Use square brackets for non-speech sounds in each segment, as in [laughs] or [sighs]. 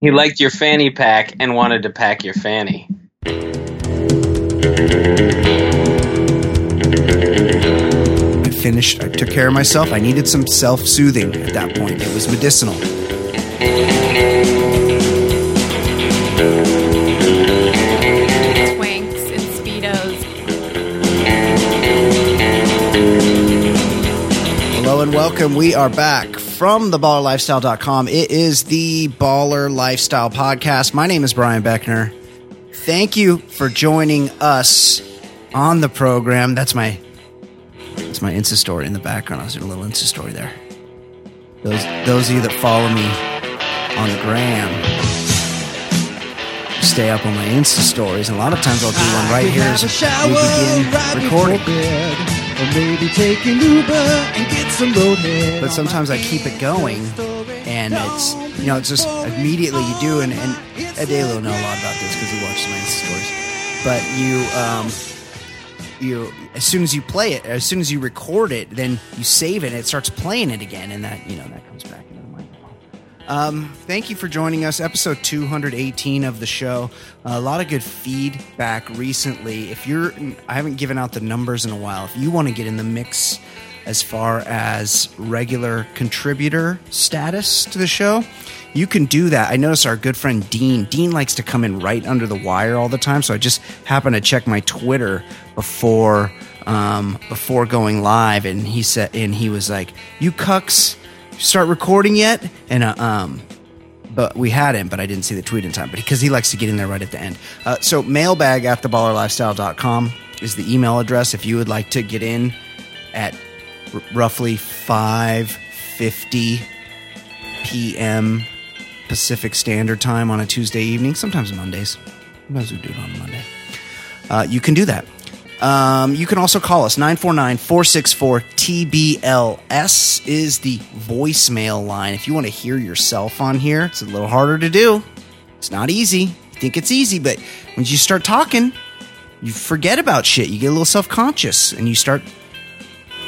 He liked your fanny pack and wanted to pack your fanny. I finished, I took care of myself. I needed some self soothing at that point. It was medicinal. Twinks and Speedos. Hello and welcome. We are back from theballerlifestyle.com. It is the Baller Lifestyle Podcast. My name is Brian Beckner. Thank you for joining us on the program. That's my that's my Insta story in the background. I was doing a little Insta story there. Those those of you that follow me on the gram stay up on my Insta stories. And a lot of times I'll do one right here as we begin recording. Or maybe take an Uber and get some roadhead. but sometimes I keep it going, and it's you know it's just immediately you do, and and Adele will know a lot about this because he watches my Insta stories. But you um you as soon as you play it, as soon as you record it, then you save it, and it starts playing it again, and that you know that comes back. Um, thank you for joining us, episode 218 of the show. a lot of good feedback recently. If you're, I haven't given out the numbers in a while. If you want to get in the mix as far as regular contributor status to the show, you can do that. I notice our good friend Dean. Dean likes to come in right under the wire all the time, so I just happened to check my Twitter before um, before going live, and he said, and he was like, "You cucks." Start recording yet? And uh, um, but we had him, but I didn't see the tweet in time. But because he likes to get in there right at the end. Uh, so mailbag at theballerlifestyle.com is the email address if you would like to get in at r- roughly 5.50 p.m. Pacific Standard Time on a Tuesday evening, sometimes Mondays. Sometimes we do it on Monday. Uh, you can do that. Um, you can also call us 949 464 TBLS is the voicemail line. If you want to hear yourself on here, it's a little harder to do. It's not easy. You think it's easy, but when you start talking, you forget about shit. You get a little self conscious and you start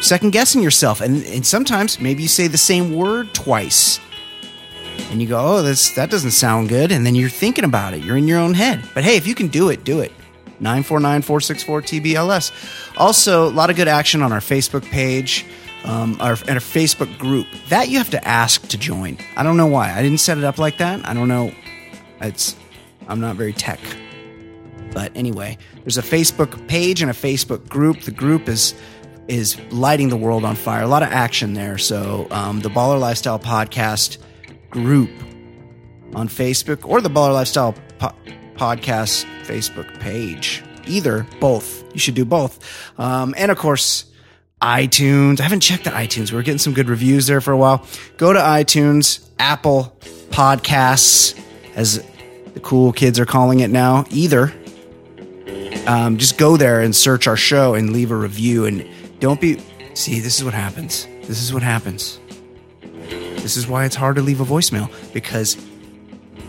second guessing yourself. And, and sometimes maybe you say the same word twice and you go, oh, that doesn't sound good. And then you're thinking about it. You're in your own head. But hey, if you can do it, do it. 949 464 TBLS. Also, a lot of good action on our Facebook page. Um, our, and our Facebook group that you have to ask to join. I don't know why. I didn't set it up like that. I don't know. It's I'm not very tech. But anyway, there's a Facebook page and a Facebook group. The group is is lighting the world on fire. A lot of action there. So um, the Baller Lifestyle Podcast group on Facebook or the Baller Lifestyle Podcast Facebook page. Either, both. You should do both. Um, and of course, iTunes. I haven't checked the iTunes. We are getting some good reviews there for a while. Go to iTunes, Apple Podcasts, as the cool kids are calling it now. Either. Um, just go there and search our show and leave a review. And don't be. See, this is what happens. This is what happens. This is why it's hard to leave a voicemail because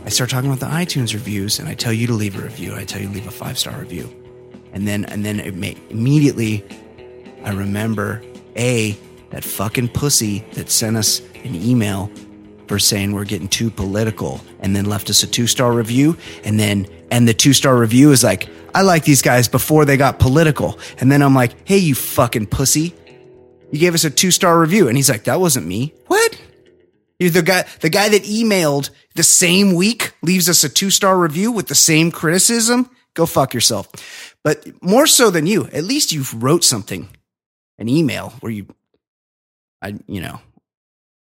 I start talking about the iTunes reviews and I tell you to leave a review. I tell you to leave a five star review. And then, and then it may, immediately I remember A, that fucking pussy that sent us an email for saying we're getting too political and then left us a two star review. And then, and the two star review is like, I like these guys before they got political. And then I'm like, hey, you fucking pussy. You gave us a two star review. And he's like, that wasn't me. What? The guy, the guy that emailed the same week leaves us a two star review with the same criticism. Go fuck yourself. But more so than you, at least you wrote something, an email where you, I, you know,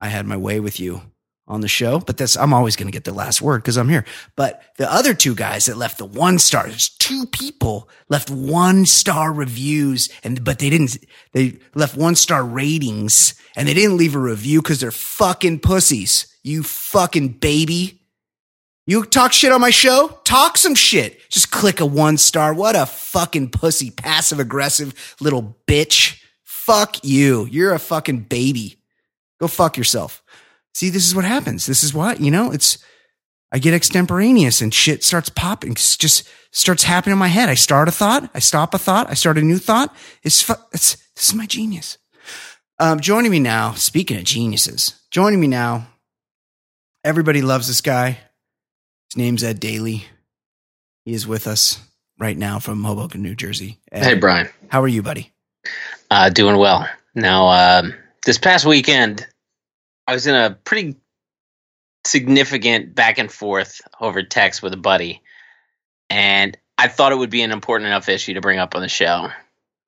I had my way with you on the show, but that's, I'm always going to get the last word because I'm here. But the other two guys that left the one star, there's two people left one star reviews and, but they didn't, they left one star ratings and they didn't leave a review because they're fucking pussies. You fucking baby. You talk shit on my show? Talk some shit. Just click a one star. What a fucking pussy, passive aggressive little bitch. Fuck you. You're a fucking baby. Go fuck yourself. See, this is what happens. This is what, you know, it's, I get extemporaneous and shit starts popping, It's just starts happening in my head. I start a thought, I stop a thought, I start a new thought. It's, fu- it's, this is my genius. Um, joining me now, speaking of geniuses, joining me now, everybody loves this guy. His name's Ed Daly. He is with us right now from Hoboken, New Jersey. Ed, Hey, Brian. how are you, buddy? Uh, doing well. Now, um, this past weekend, I was in a pretty significant back and forth over text with a buddy, and I thought it would be an important enough issue to bring up on the show.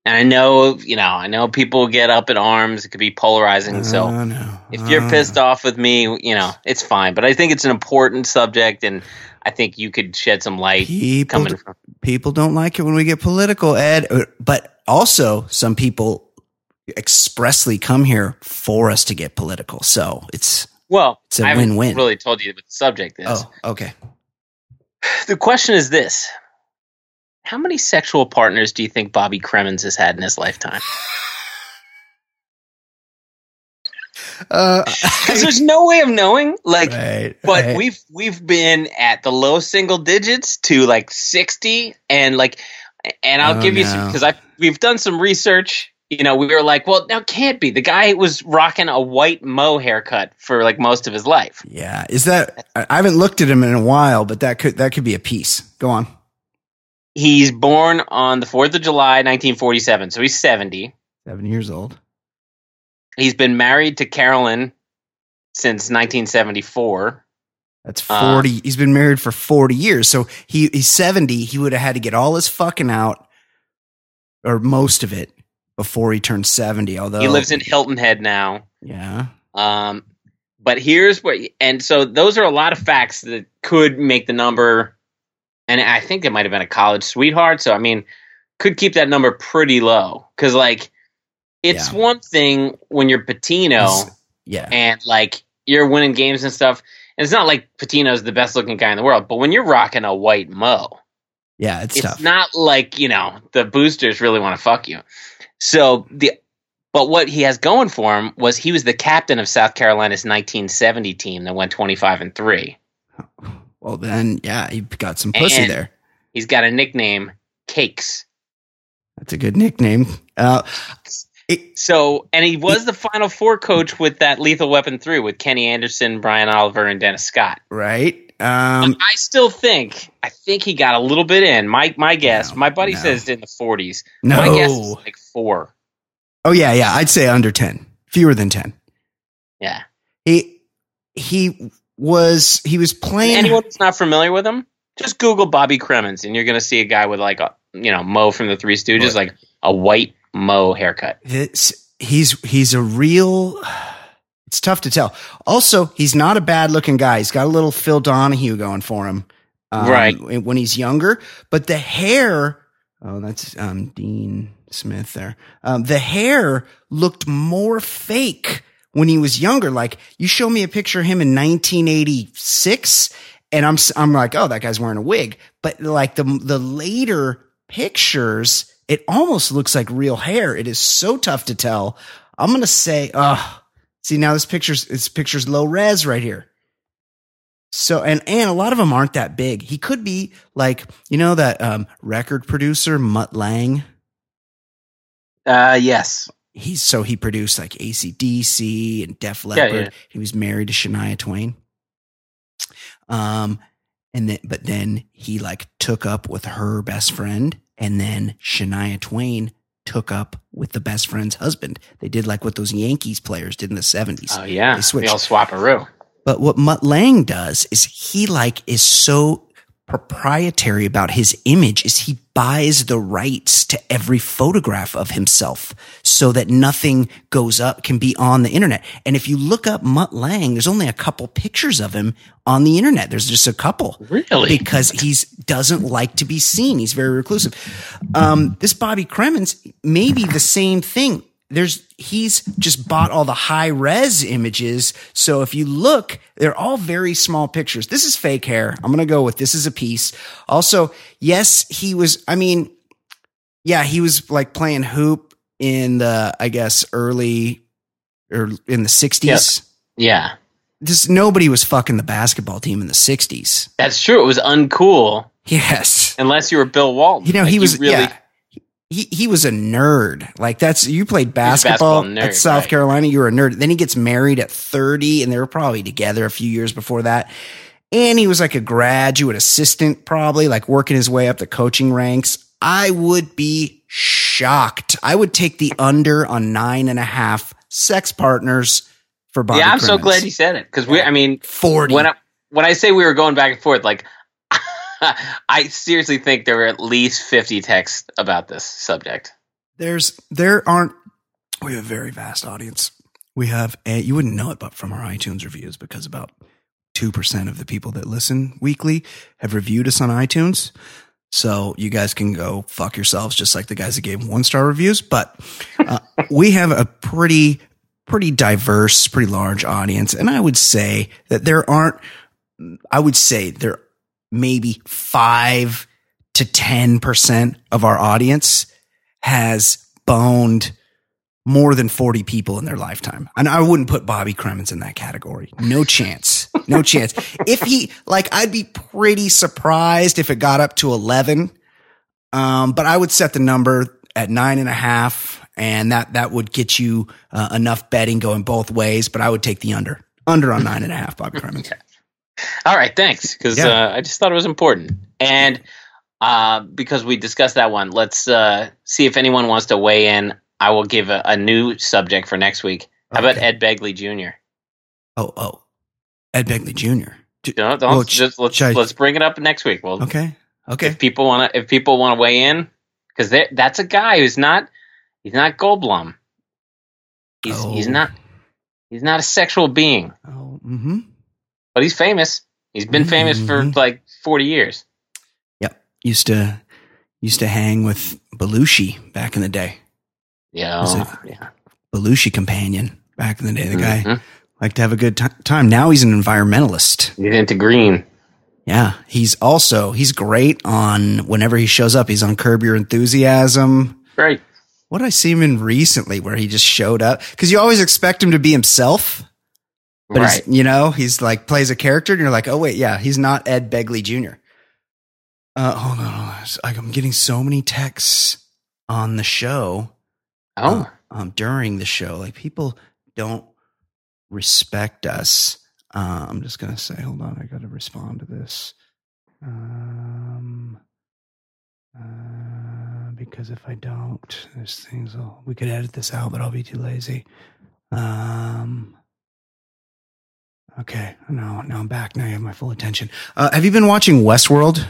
And I know, you know, I know people get up in arms. It could be polarizing. so no. if you're pissed off with me, you know, it's fine. But I think it's an important subject, and I think you could shed some light people, coming from. people don't like it when we get political, Ed. But also, some people expressly come here for us to get political. So it's Well, It's a I haven't win-win. really told you what the subject is. oh, okay. The question is this How many sexual partners do you think Bobby Cremins has had in his lifetime? [laughs] Uh, [laughs] Because there's no way of knowing. Like, right, but right. we've we've been at the low single digits to like 60 and like and I'll Oh, give you no. some because I we've done some research you know we were like well now can't be the guy was rocking a white mo haircut for like most of his life Yeah, is that? I haven't looked at him in a while, but that could that could be a piece. Go on. he's born on the 4th of July 1947 so he's 70 Seven years old. he's been married to Carolyn since 1974 That's Uh, forty. he's been married for forty years, so he he's seventy. He would have had to get all his fucking out, or most of it, before he turned seventy. Although he lives in Hilton Head now yeah, Um, but here's what, and so those are a lot of facts that could make the number. And I think it might have been a college sweetheart. So I mean, could keep that number pretty low because like it's Yeah. one thing when you're Pitino yeah, and like you're winning games and stuff. And it's not like Pitino's the best looking guy in the world, but when you're rocking a white mo, yeah. It's, it's tough. not like you know the boosters really want to fuck you. So the but what he has going for him was he was the captain of South Carolina's 1970 team that went 25 and three. [sighs] well, then yeah, he got some pussy And- there. He's got a nickname, Cakes. That's a good nickname. Uh, it, So and he was the Final Four coach with that Lethal Weapon three with Kenny Anderson, Brian Oliver, and Dennis Scott. right. Um, I still think I think he got a little bit in. My my guess, No, my buddy no. says in the 40s. no. My guess is like four. oh yeah, yeah. I'd say under ten, fewer than ten. Yeah. He he was he was playing. anyone who's not familiar with him, just Google Bobby Cremins, and you're going to see a guy with like a you know Mo from the Three Stooges, like a white Mo haircut. It's, he's he's a real. It's tough to tell. Also, he's not a bad looking guy. He's got a little Phil Donahue going for him, um, Right. When he's younger, but the hair. Oh, that's um, Dean Smith there. Um, the hair looked more fake when he was younger. Like you show me a picture of him in 1986, and I'm I'm like, oh, that guy's wearing a wig. But like the the later pictures, it almost looks like real hair. It is so tough to tell. I'm gonna say, uh see now this picture's this picture's low res right here. So and and a lot of them aren't that big. He could be like you know that um, record producer Mutt Lange. Uh, yes, He's so he produced like ACDC and Def Yeah, Leppard. yeah. He was married to Shania Twain. Um, and then but then he like took up with her best friend, and then Shania Twain took up with the best friend's husband. They did like what those Yankees players did in the seventies. oh yeah, They switched. they all swap-a-roo. But what Mutt Lange does is he like is so proprietary about his image is he buys the rights to every photograph of himself so that nothing goes up can be on the internet. And if you look up Mutt Lange, there's only a couple pictures of him on the internet. There's just a couple Really? because he's doesn't like to be seen. He's very reclusive. Um, this Bobby Cremins may be the same thing. There's he's just bought all the high res images. So if you look, they're all very small pictures. This is fake hair. I'm gonna go with this is a piece. Also, yes, he was. I mean, yeah, he was like playing hoop in the I guess early or in the 60s. Yeah, This nobody was fucking the basketball team in the 60s. that's true. It was uncool Yes. unless you were Bill Walton. You know, Like, he was really. yeah. He he was a nerd. Like that's you played basketball basketball, nerd, at South right. Carolina. You were a nerd. Then he gets married at thirty, and they were probably together a few years before that. and he was like a graduate assistant, probably like working his way up the coaching ranks, I would be shocked. I would take the under on nine and a half sex partners for Bobby. yeah, I'm so glad you said it because we. I mean, 40. when I when I say we were going back and forth, like [laughs] I seriously think there were at least 50 texts about this subject. There's there aren't we have a very vast audience. We have a, you wouldn't know it but from our iTunes reviews because about 2% of the people that listen weekly have reviewed us on iTunes. So you guys can go fuck yourselves just like the guys that gave one star reviews, but uh, [laughs] we have a pretty pretty diverse, pretty large audience and I would say that there aren't I would say there maybe 5 to 10% of our audience has boned more than 40 people in their lifetime. And I wouldn't put Bobby Cremins in that category. No chance. No chance. If he, like, I'd be pretty surprised if it got up to 11. Um, but I would set the number at nine and a half and that, that would get you uh, enough betting going both ways. But I would take the under, under on nine and a half, Bobby Cremins. [laughs] All right, thanks. Because Yeah. uh, I just thought it was important, and uh, because we discussed that one, let's uh, see if anyone wants to weigh in. I will give a, a new subject for next week. How about Ed Begley Jr.? Oh, oh, Ed Begley Jr. Don't, don't Well, just let's I- let's bring it up next week. Well, Okay. Okay. if people want to if people want to weigh in, because that's a guy who's not he's not Goldblum. He's he's Oh. not he's not a sexual being, Oh, mm-hmm. But he's famous. He's been famous for Mhm. like forty years. Yep. Used to used to hang with Belushi back in the day. Yeah, Was yeah. Belushi companion back in the day. The guy Mhm. liked to have a good ti- time. Now he's an environmentalist. He's into green. Yeah. He's also he's great on whenever he shows up. He's on Curb Your Enthusiasm. Right. What I see him in recently where he just showed up? Because you always expect him to be himself. But right. you know, he's like plays a character, and you're like, oh wait, yeah, he's not Ed Begley Jr. Uh, hold on, hold on. Like, I'm getting so many texts on the show. Oh, um, during the show, like people don't respect us. Uh, I'm just gonna say, hold on, I got to respond to this. Um, uh, because if I don't, there's things. I'll, we could edit this out, but I'll be too lazy. Um. Okay, no, no, I'm back. Now you have my full attention. Uh, have you been watching Westworld?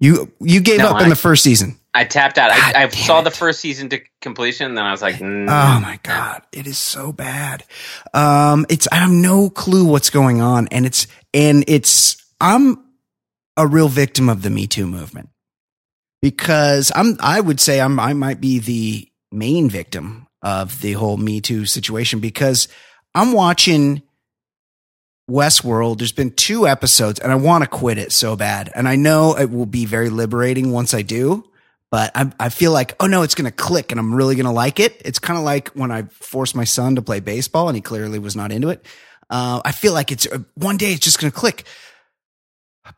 You you gave No, up in I- the first season. I tapped out. God I, I damn saw it. the first season to completion, and then I was like, mm, Oh my god, it is so bad. Um, it's I have no clue what's going on, and it's and it's I'm a real victim of the Me Too movement because I'm I would say I'm I might be the main victim of the whole Me Too situation because I'm watching Westworld. There's been two episodes, and I want to quit it so bad, and I know it will be very liberating once I do but I, I feel like, oh no, it's going to click and I'm really going to like it. It's kind of like when I forced my son to play baseball and he clearly was not into it. Uh, I feel like it's uh, one day it's just going to click.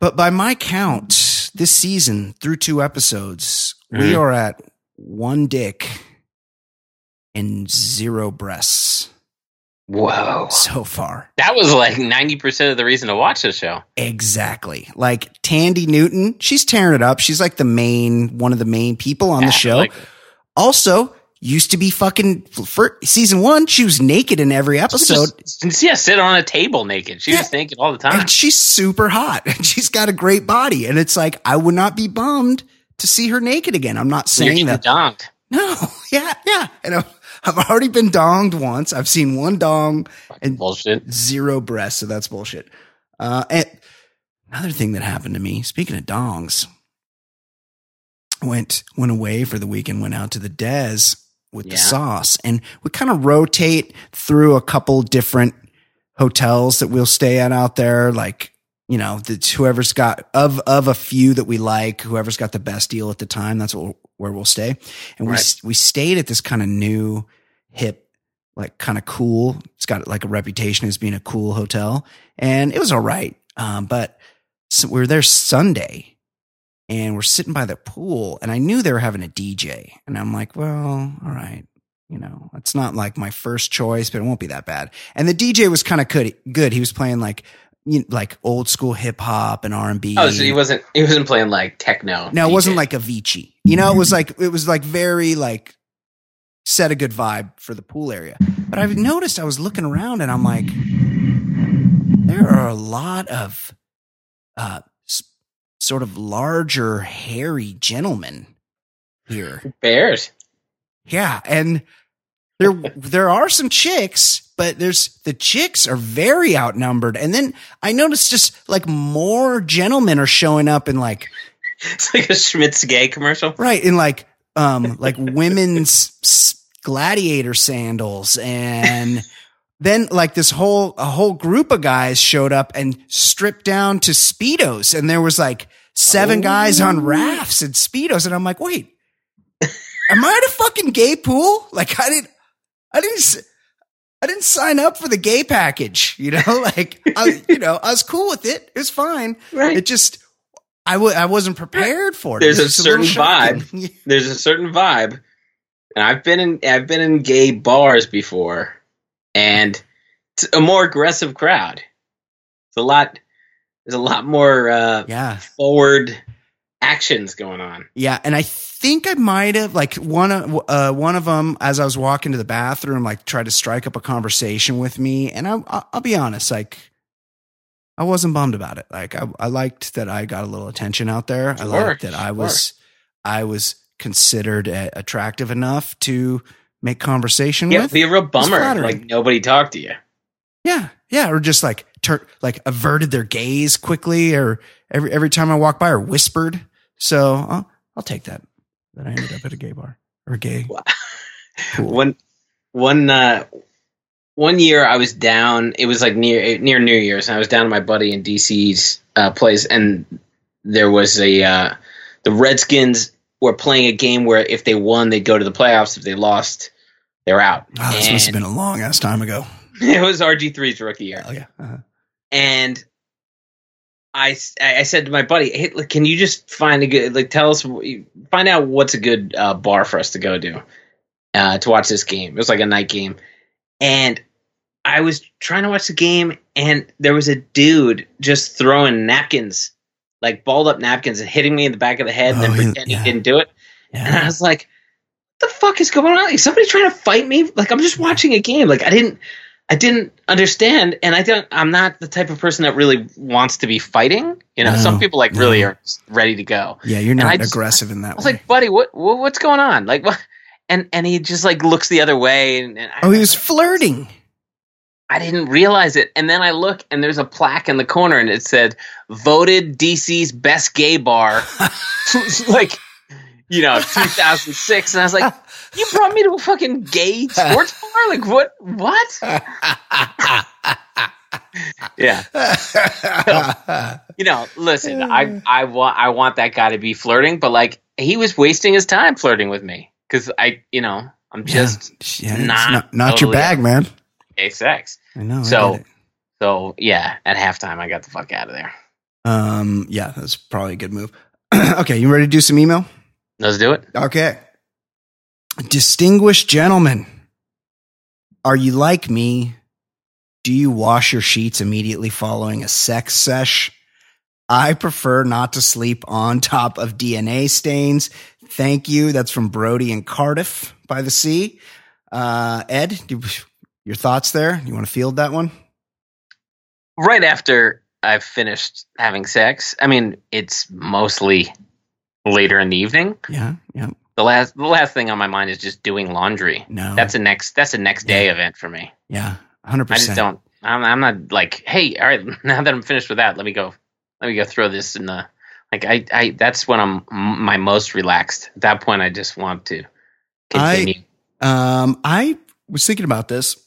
But by my count, this season through two episodes, we Mhm. are at one dick and zero breasts whoa. so far. That was like ninety percent of the reason to watch the show. Exactly. Like Thandie Newton, she's tearing it up. She's like the main, one of the main people on Yeah, the show. like- also used to be fucking for season one she was naked in every episode Just- yeah, sit on a table naked. She Yeah. was naked all the time. and she's super hot [laughs] and she's got a great body and it's like i would not be bummed to see her naked again i'm not saying that donked. no [laughs] yeah yeah and I've, I've already been donged once. I've seen one dong and Bullshit. zero breasts so that's bullshit. Uh and another thing that happened to me speaking of dongs went went away for the weekend went out to the des with the sauce. And we kind of rotate through a couple different hotels that we'll stay at out there like you know that's whoever's got of of a few that we like whoever's got the best deal at the time that's what, where we'll stay and we Right. we stayed at this kind of new hip like kind of cool it's got like a reputation as being a cool hotel and it was all right um, but so we were there sunday and we're sitting by the pool and i knew they were having a dj and i'm like well all right you know it's not like my first choice but it won't be that bad and the dj was kind of good good he was playing like you know, like old school hip hop and R and B. Oh, so he wasn't he wasn't playing like techno. No, it wasn't like Avicii. You know, it was like it was like very like set a good vibe for the pool area. But I've noticed I was looking around and I'm like, there are a lot of uh s- sort of larger, hairy gentlemen here. Bears. Yeah, and there there are some chicks, but there's the chicks are very outnumbered. And then I noticed just like more gentlemen are showing up in like It's like a Schmidt's gay commercial. right in like um like women's s- gladiator sandals. And [laughs] then like this whole a whole group of guys showed up and stripped down to speedos. And there was like seven guys on rafts and speedos. And i'm like wait [laughs] am i at a fucking gay pool? Like i didn't i didn't i didn't sign up for the gay package you know [laughs] like I, you know i was cool with it it was fine Right. it just I w- I wasn't prepared for it. There's It a was just little certain shocking. There's a certain vibe. And I've been in I've been in gay bars before and it's a more aggressive crowd. It's a lot there's a lot more uh Yeah, forward actions going on. yeah, and I think I might have like one of uh, one of them as I was walking to the bathroom, like tried to strike up a conversation with me, and I, I I'll be honest, like I wasn't bummed about it. Like I, I liked that I got a little attention out there. I Sure, liked that I sure. was I was considered uh, attractive enough to make conversation Yeah, with. be a real bummer like nobody talked to you. Yeah, yeah, or just like tur- like averted their gaze quickly, or every every time I walk by, or whispered. So I'll, I'll take that. That I ended up at a gay bar or a gay. Cool. [laughs] One one uh one year I was down it was like near near New Year's and I was down at my buddy in DC's uh place and there was a uh the Redskins were playing a game where if they won they'd go to the playoffs if they lost they're out. Oh, this must have been a long ass time ago. [laughs] it was RG3's rookie year. Oh yeah. Uh-huh. and I, I said to my buddy, hey, look, can you just find a good, like, tell us, find out what's a good uh, bar for us to go to uh, to watch this game. It was like a night game. And I was trying to watch the game, and there was a dude just throwing napkins, like balled up napkins, and hitting me in the back of the head and Oh, then he- pretending yeah. he didn't do it. And I was like, what the fuck is going on? Is somebody trying to fight me? Like, I'm just watching a game. Like, I didn't. I didn't understand, and I don't. I'm not the type of person that really wants to be fighting. You know, No, some people like really are ready to go. Yeah, you're not I just- aggressive in that I was way. like, buddy, what, what what's going on? Like, what? And and he just like looks the other way, and, and I, oh, he was flirting. I didn't realize it. And then I look, and there's a plaque in the corner, and it said, "Voted DC's best gay bar," [laughs] [laughs] like, you know, [laughs] 2006. And I was like, "You brought me to a fucking gay sports bar? Like, what? What? [laughs] Yeah." you know, listen, I I want I want that guy to be flirting, but like he was wasting his time flirting with me because I, you know, I'm just yeah, it's not not, not your bag, man. gay sex. I know. So- get it. So yeah, at halftime, I got the fuck out of there. um, yeah, that's probably a good move. [clears throat] okay, you ready to do some email? Let's do it. Okay. Distinguished gentlemen, are you like me? Do you wash your sheets immediately following a sex sesh? I prefer not to sleep on top of DNA stains. Thank you. That's from Brody in Cardiff by the sea. Uh, Ed, do, your thoughts there? You want to field that one? Right after I've finished having sex, I mean, it's mostly later in the evening. Yeah, yeah. The last the last thing on my mind is just doing laundry. No, That's a next that's a next day event for me. yeah, hundred percent. I just don't. I'm, I'm not like, hey, all right, [laughs] now that I'm finished with that, let me go. Let me go throw this in the. Like I, I that's when I'm my most relaxed. At that point, I just want to I- continue. Um, I was thinking about this,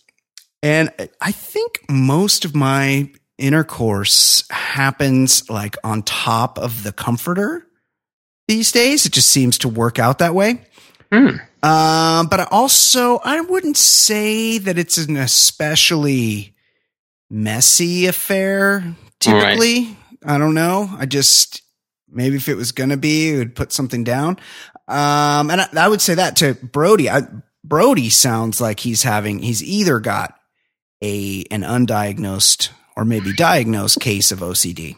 and I think most of my intercourse happens like on top of the comforter these days. It just seems to work out that way. Hmm. Um, but I also, I wouldn't say that it's an especially messy affair. Typically, I don't know. I just maybe if it was going to be, it would put something down. Um, and I, I would say that to Brody. I, Brody sounds like he's having, he's either got a, an undiagnosed or maybe diagnosed case of OCD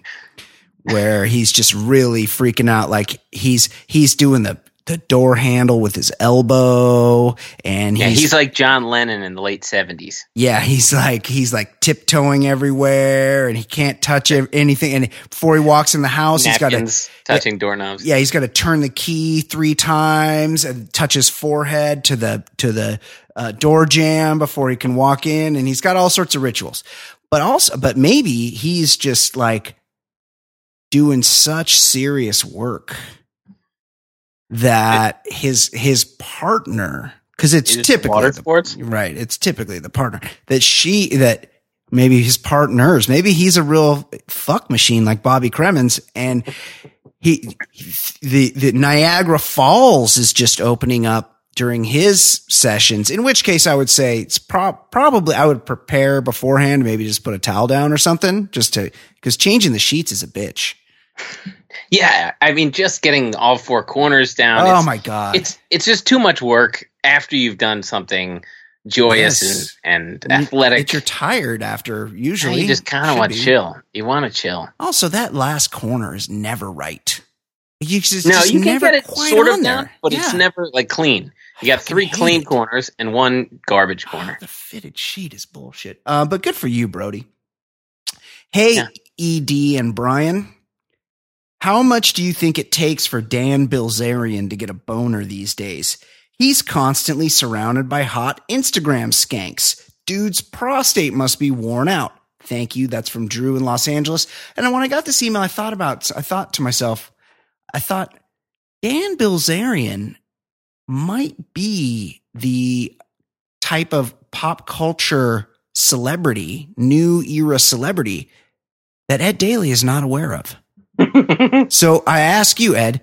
where he's just really freaking out. Like he's, he's doing the, the door handle with his elbow and Yeah, he's, he's like John Lennon in the late seventies. yeah, he's like, he's like tiptoeing everywhere and he can't touch anything. And before he walks in the house, he's got to, Napkins touching doorknobs. yeah, he's got to turn the key three times and touch his forehead to the to the uh, door jam before he can walk in, and he's got all sorts of rituals. But also, but maybe he's just like doing such serious work that his his partner, because it's typically water the- sports. right, it's typically the partner that she that maybe his partners, maybe he's a real fuck machine like Bobby Cremins, and he the the Niagara Falls is just opening up during his sessions. In which case, I would say it's pro- probably I would prepare beforehand, maybe just put a towel down or something, just to because changing the sheets is a bitch. Yeah, I mean, just getting all four corners down. Oh my god! It's it's just too much work after you've done something joyous Yes. and, and athletic. that you're tired after. Yeah, Usually, you just kind of want to chill. You want to chill. Also, that last corner is never right. You just, no, just you can never get it sort of down, there. but it's never like clean. You got three clean it. corners and one garbage corner. The fitted sheet is bullshit. Uh, but good for you, Brody. Hey, Yeah. Ed and Brian, how much do you think it takes for Dan Bilzerian to get a boner these days? He's constantly surrounded by hot Instagram skanks. Dude's prostate must be worn out. Thank you. That's from Drew in Los Angeles. And when I got this email, I thought about, I thought to myself, I thought Dan Bilzerian might be the type of pop culture celebrity, new era celebrity that Ed Daly is not aware of. [laughs] So I ask you, Ed,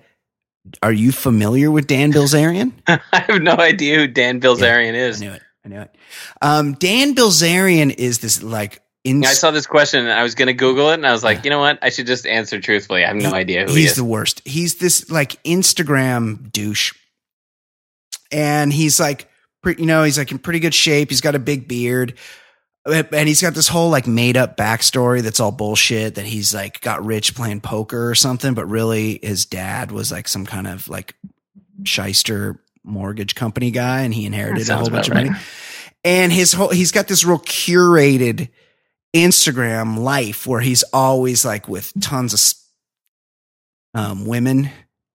are you familiar with Dan Bilzerian? [laughs] I have no idea who Dan Bilzerian I is. I knew it. I knew it. Um, Dan Bilzerian is this like I saw this question and I was going to Google it and I was like, you know what? I should just answer truthfully. I have no He- idea who he is. he's is. the worst. He's this like Instagram douche, and he's like, you know, he's like in pretty good shape. He's got a big beard, and he's got this whole like made up backstory that's all bullshit. That he's like got rich playing poker or something, but really his dad was like some kind of like shyster mortgage company guy, and he inherited a whole bunch of money. And his whole he's got this real curated Instagram life where he's always like with tons of um, women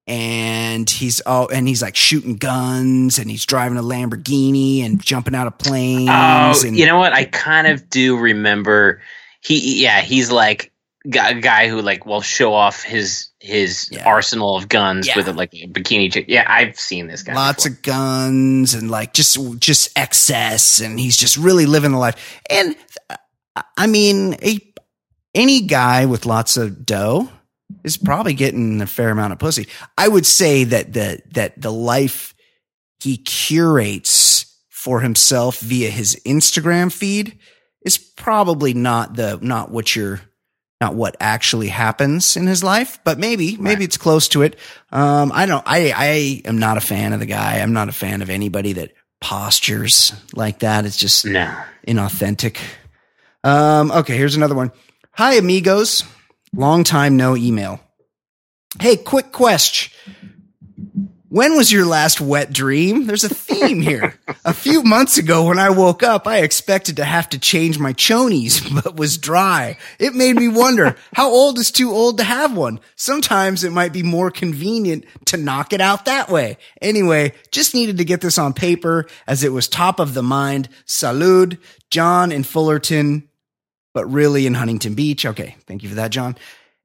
and he's oh and he's like shooting guns and he's driving a Lamborghini and jumping out of planes Oh, and you know what? I kind of do remember. He, yeah, he's like a guy who like will show off his his Yeah. arsenal of guns Yeah. with like a bikini chick. Yeah, I've seen this guy. lots before. of guns and like just just excess and he's just really living the life and uh, I mean a, any guy with lots of dough is probably getting a fair amount of pussy. I would say that the that the life he curates for himself via his Instagram feed is probably not the not what you're not what actually happens in his life, but maybe maybe it's close to it. Um, I don't. I I am not a fan of the guy. I'm not a fan of anybody that postures like that. It's just no. inauthentic. Um, okay, here's another one. Hi, amigos. Long time no email. Hey, quick question. When was your last wet dream? There's a theme here. [laughs] a few months ago, when I woke up, I expected to have to change my chonies, [laughs] but was dry. It made me wonder [laughs] how old is too old to have one? Sometimes it might be more convenient to knock it out that way. Anyway, just needed to get this on paper as it was top of the mind. Salud, John in Fullerton, but really in Huntington Beach. Okay, thank you for that, John.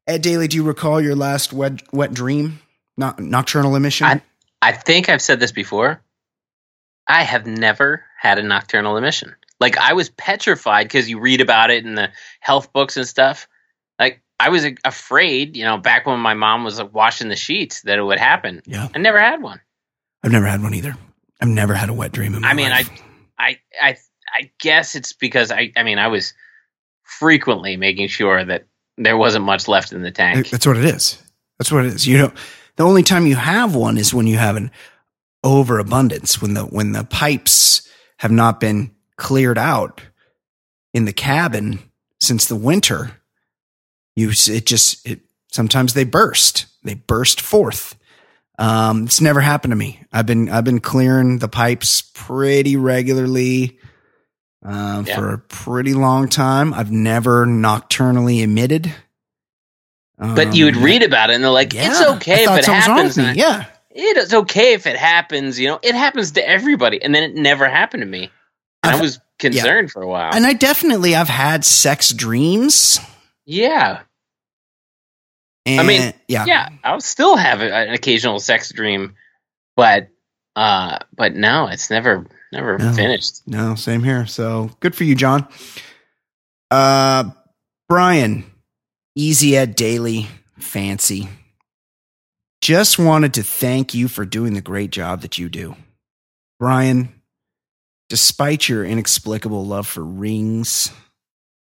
Ed Daly, do you recall your last wet, wet dream? Not nocturnal emission? I- I think I've said this before. I have never had a nocturnal emission. Like I was petrified because you read about it in the health books and stuff. Like I was afraid, you know, back when my mom was washing the sheets that it would happen. yeah, I never had one. I've never had one either. I've never had a wet dream in my I mean, life. I, I, I guess it's because I, I mean, I was frequently making sure that there wasn't much left in the tank. That's what it is. That's what it is. You know, the only time you have one is when you have an overabundance, when the when the pipes have not been cleared out in the cabin since the winter, you it just it sometimes they burst. They burst forth. Um, it's never happened to me. I've been I've been clearing the pipes pretty regularly uh, Yeah. for a pretty long time. I've never nocturnally emitted. But you would Um, read about it and they're like, it's okay if it happens. I- Yeah, It is okay if it happens. You know, it happens to everybody. And then it never happened to me. I was concerned for a while. and I definitely I've had sex dreams. yeah. And, mean, yeah, Yeah. I'll still have an occasional sex dream, but, uh, but no, it's never, never No. finished. No, same here. So good for you, John. Uh, Brian, Easy Ed Daly, fancy. Just wanted to thank you for doing the great job that you do. Brian, despite your inexplicable love for rings,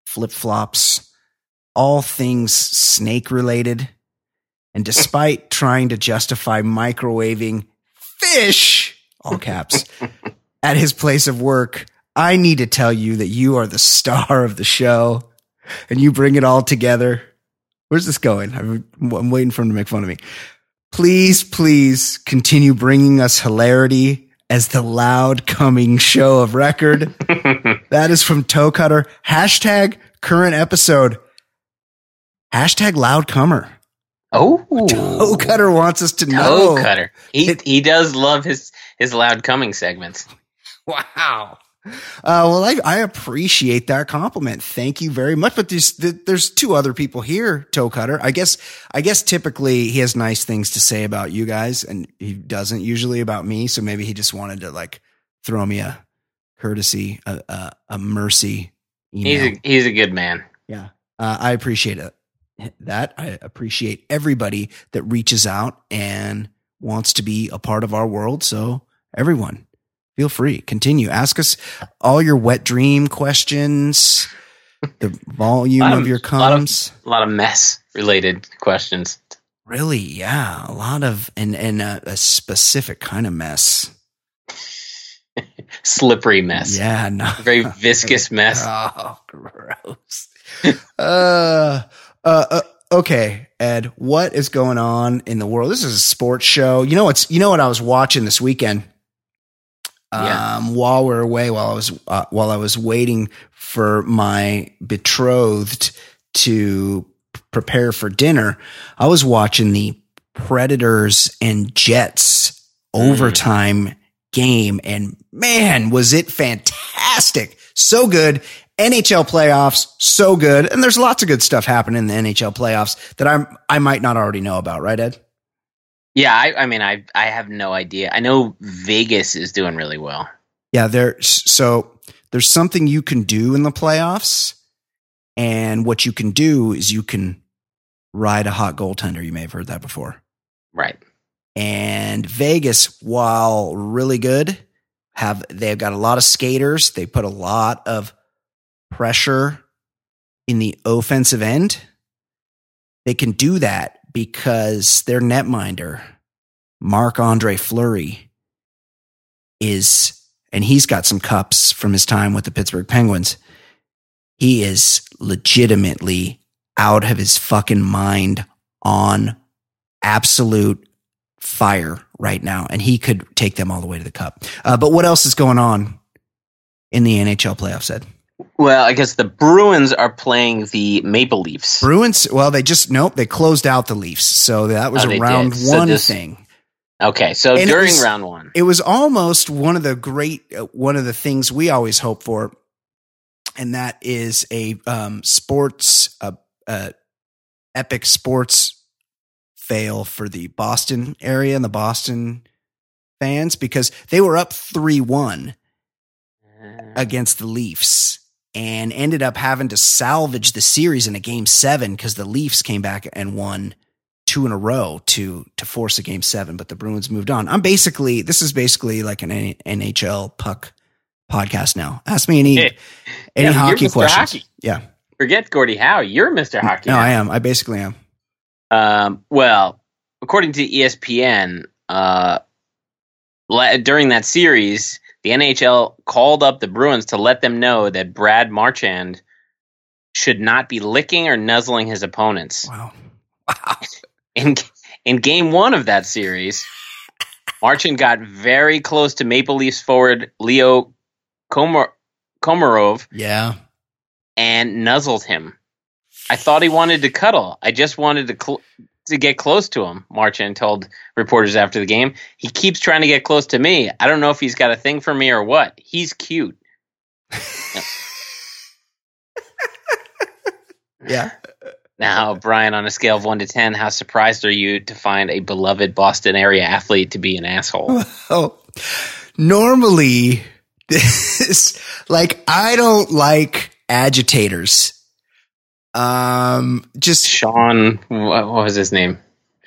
flip flops, all things snake related, and despite trying to justify microwaving fish, all caps, [laughs] at his place of work, I need to tell you that you are the star of the show and you bring it all together. Where's this going? I'm, I'm waiting for him to make fun of me. Please, please continue bringing us hilarity as the loud coming show of record. [laughs] that is from Toe Cutter. Hashtag current episode. Hashtag loud comer. Oh, Toe Cutter wants us to toe know. cutter. He It- he does love his his loud coming segments. Wow. Uh, well, I, I appreciate that compliment. Thank you very much. But there's there's two other people here, Toe Cutter. I guess I guess typically he has nice things to say about you guys, and he doesn't usually about me. So maybe he just wanted to like throw me a courtesy, a a, a mercy email. He's a he's a good man. Yeah. Uh, I appreciate it. That I appreciate everybody that reaches out and wants to be a part of our world. So everyone, feel free, continue. Ask us all your wet dream questions, the volume of, of- your comes. A lot of mess related questions. really, yeah, a lot of and and a, a specific kind of mess. [laughs] Slippery mess. Yeah, no, Very [laughs] viscous mess. Oh, gross. uh, uh, uh, okay, Ed, what is going on in the world? This is a sports show. You know what's, you know what I was watching this weekend? Um, Yeah. while we're away, while I was, uh, while I was waiting for my betrothed to prepare for dinner, I was watching the Predators and Jets overtime game. And man, was it fantastic. So good. NHL playoffs, so good. And there's lots of good stuff happening in the NHL playoffs that I'm, I might not already know about, right, Ed? Yeah, I, I mean, I I have no idea. I know Vegas is doing really well. Yeah, there's so there's something you can do in the playoffs. And what you can do is you can ride a hot goaltender. You may have heard that before. Right. and Vegas, while really good, have they've got a lot of skaters. They put a lot of pressure in the offensive end. They can do that because their netminder, Marc Andre Fleury, is and he's got some cups from his time with the Pittsburgh Penguins. He is legitimately out of his fucking mind on absolute fire right now, and he could take them all the way to the cup. Uh, but what else is going on in the NHL playoffs, Ed? Well, I guess the Bruins are playing the Maple Leafs. Bruins, well, they just, nope, they closed out the Leafs. So that was Oh, a round. So one this- thing. Okay, so And during was- round one, It was almost one of the great, uh, one of the things we always hope for. And that is a um, sports, uh, uh, epic sports fail for the Boston area and the Boston fans because they were up 3 1 against the Leafs and ended up having to salvage the series in a game seven because the Leafs came back and won two in a row to to force a game seven, but the Bruins moved on. I'm basically this is basically like an NHL puck podcast now. Ask me any Hey. any Yeah, hockey questions. Hockey. Yeah, forget Gordie Howe. You're Mr. Hockey. no, now. I am. I basically am. Um, well, according to ESPN, uh, during that series, the NHL called up the Bruins to let them know that Brad Marchand should not be licking or nuzzling his opponents. Wow. Wow. [laughs] In in game one of that series, Marchand got very close to Maple Leafs forward Leo Komar- Komarov Yeah. and nuzzled him. I thought he wanted to cuddle. I just wanted to cl- to get close to him. Marchand told reporters after the game. He keeps trying to get close to me. I don't know if he's got a thing for me or what. He's cute. [laughs] Yeah. Now, Brian, on a scale of one to ten, how surprised are you to find a beloved Boston area athlete to be an asshole? [laughs] Oh, normally [laughs] this, like, I don't like agitators. Um, just Sean, what, what was his name?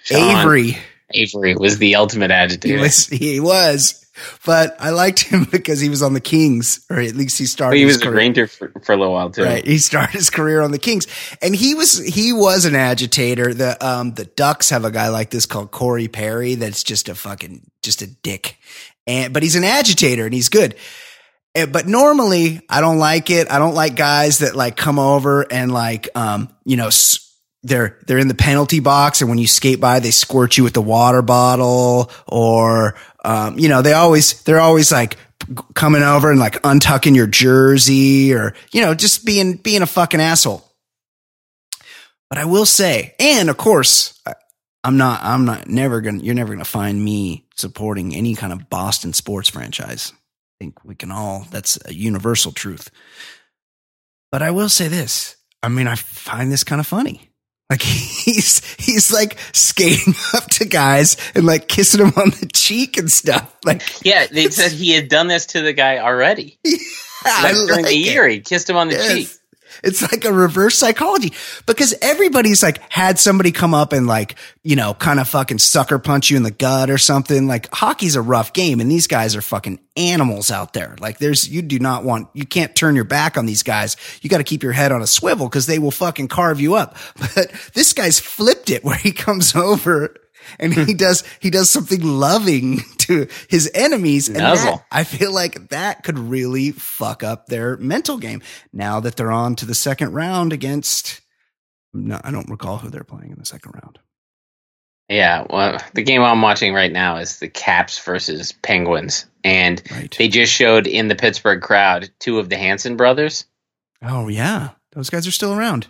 Sean Avery. Avery was the ultimate He agitator. was, he was, but I liked him [laughs] because he was on the Kings, or at least he started. But he was a Ranger for, for a little while too. Right. He started his career on the Kings and he was, he was an agitator. The, um, the Ducks have a guy like this called Corey Perry that's just a fucking, just a dick. And, but he's an agitator and he's good. Eh, But normally I don't like it. I don't like guys that like come over and like, um, you know, they're, they're in the penalty box and when you skate by, they squirt you with the water bottle or, um, you know, they always, they're always like coming over and like untucking your jersey or, you know, just being, being a fucking asshole. But I will say, and of course, I- I'm not, I'm not never gonna, you're never gonna find me supporting any kind of Boston sports franchise. I think we can all, that's a universal truth. But I will say this. I mean, I find this kind of funny. Like [laughs] he's, he's like skating [laughs] up to guys and like kissing them on the cheek and stuff. Like, [laughs] Yeah, they said he had done this to the guy already. I Like, during like the it. year, he kissed him on the Yes. cheek. It's like a reverse psychology because everybody's like had somebody come up and like, you know, kind of fucking sucker punch you in the gut or something. Like hockey's a rough game and these guys are fucking animals out there. Like there's, you do not want, you can't turn your back on these guys. You got to keep your head on a swivel because they will fucking carve you up. [laughs] But this guy's flipped it where he comes [laughs] over and he [laughs] does, he does something loving [laughs] to his enemies. And that- I feel like that could really fuck up their mental game now that they're on to the second round against. No, I don't recall who they're playing in the second round. Yeah, well, the game I'm watching right now is the Caps versus Penguins, and Right. they just showed in the Pittsburgh crowd two of the Hanson brothers. Oh yeah, those guys are still around.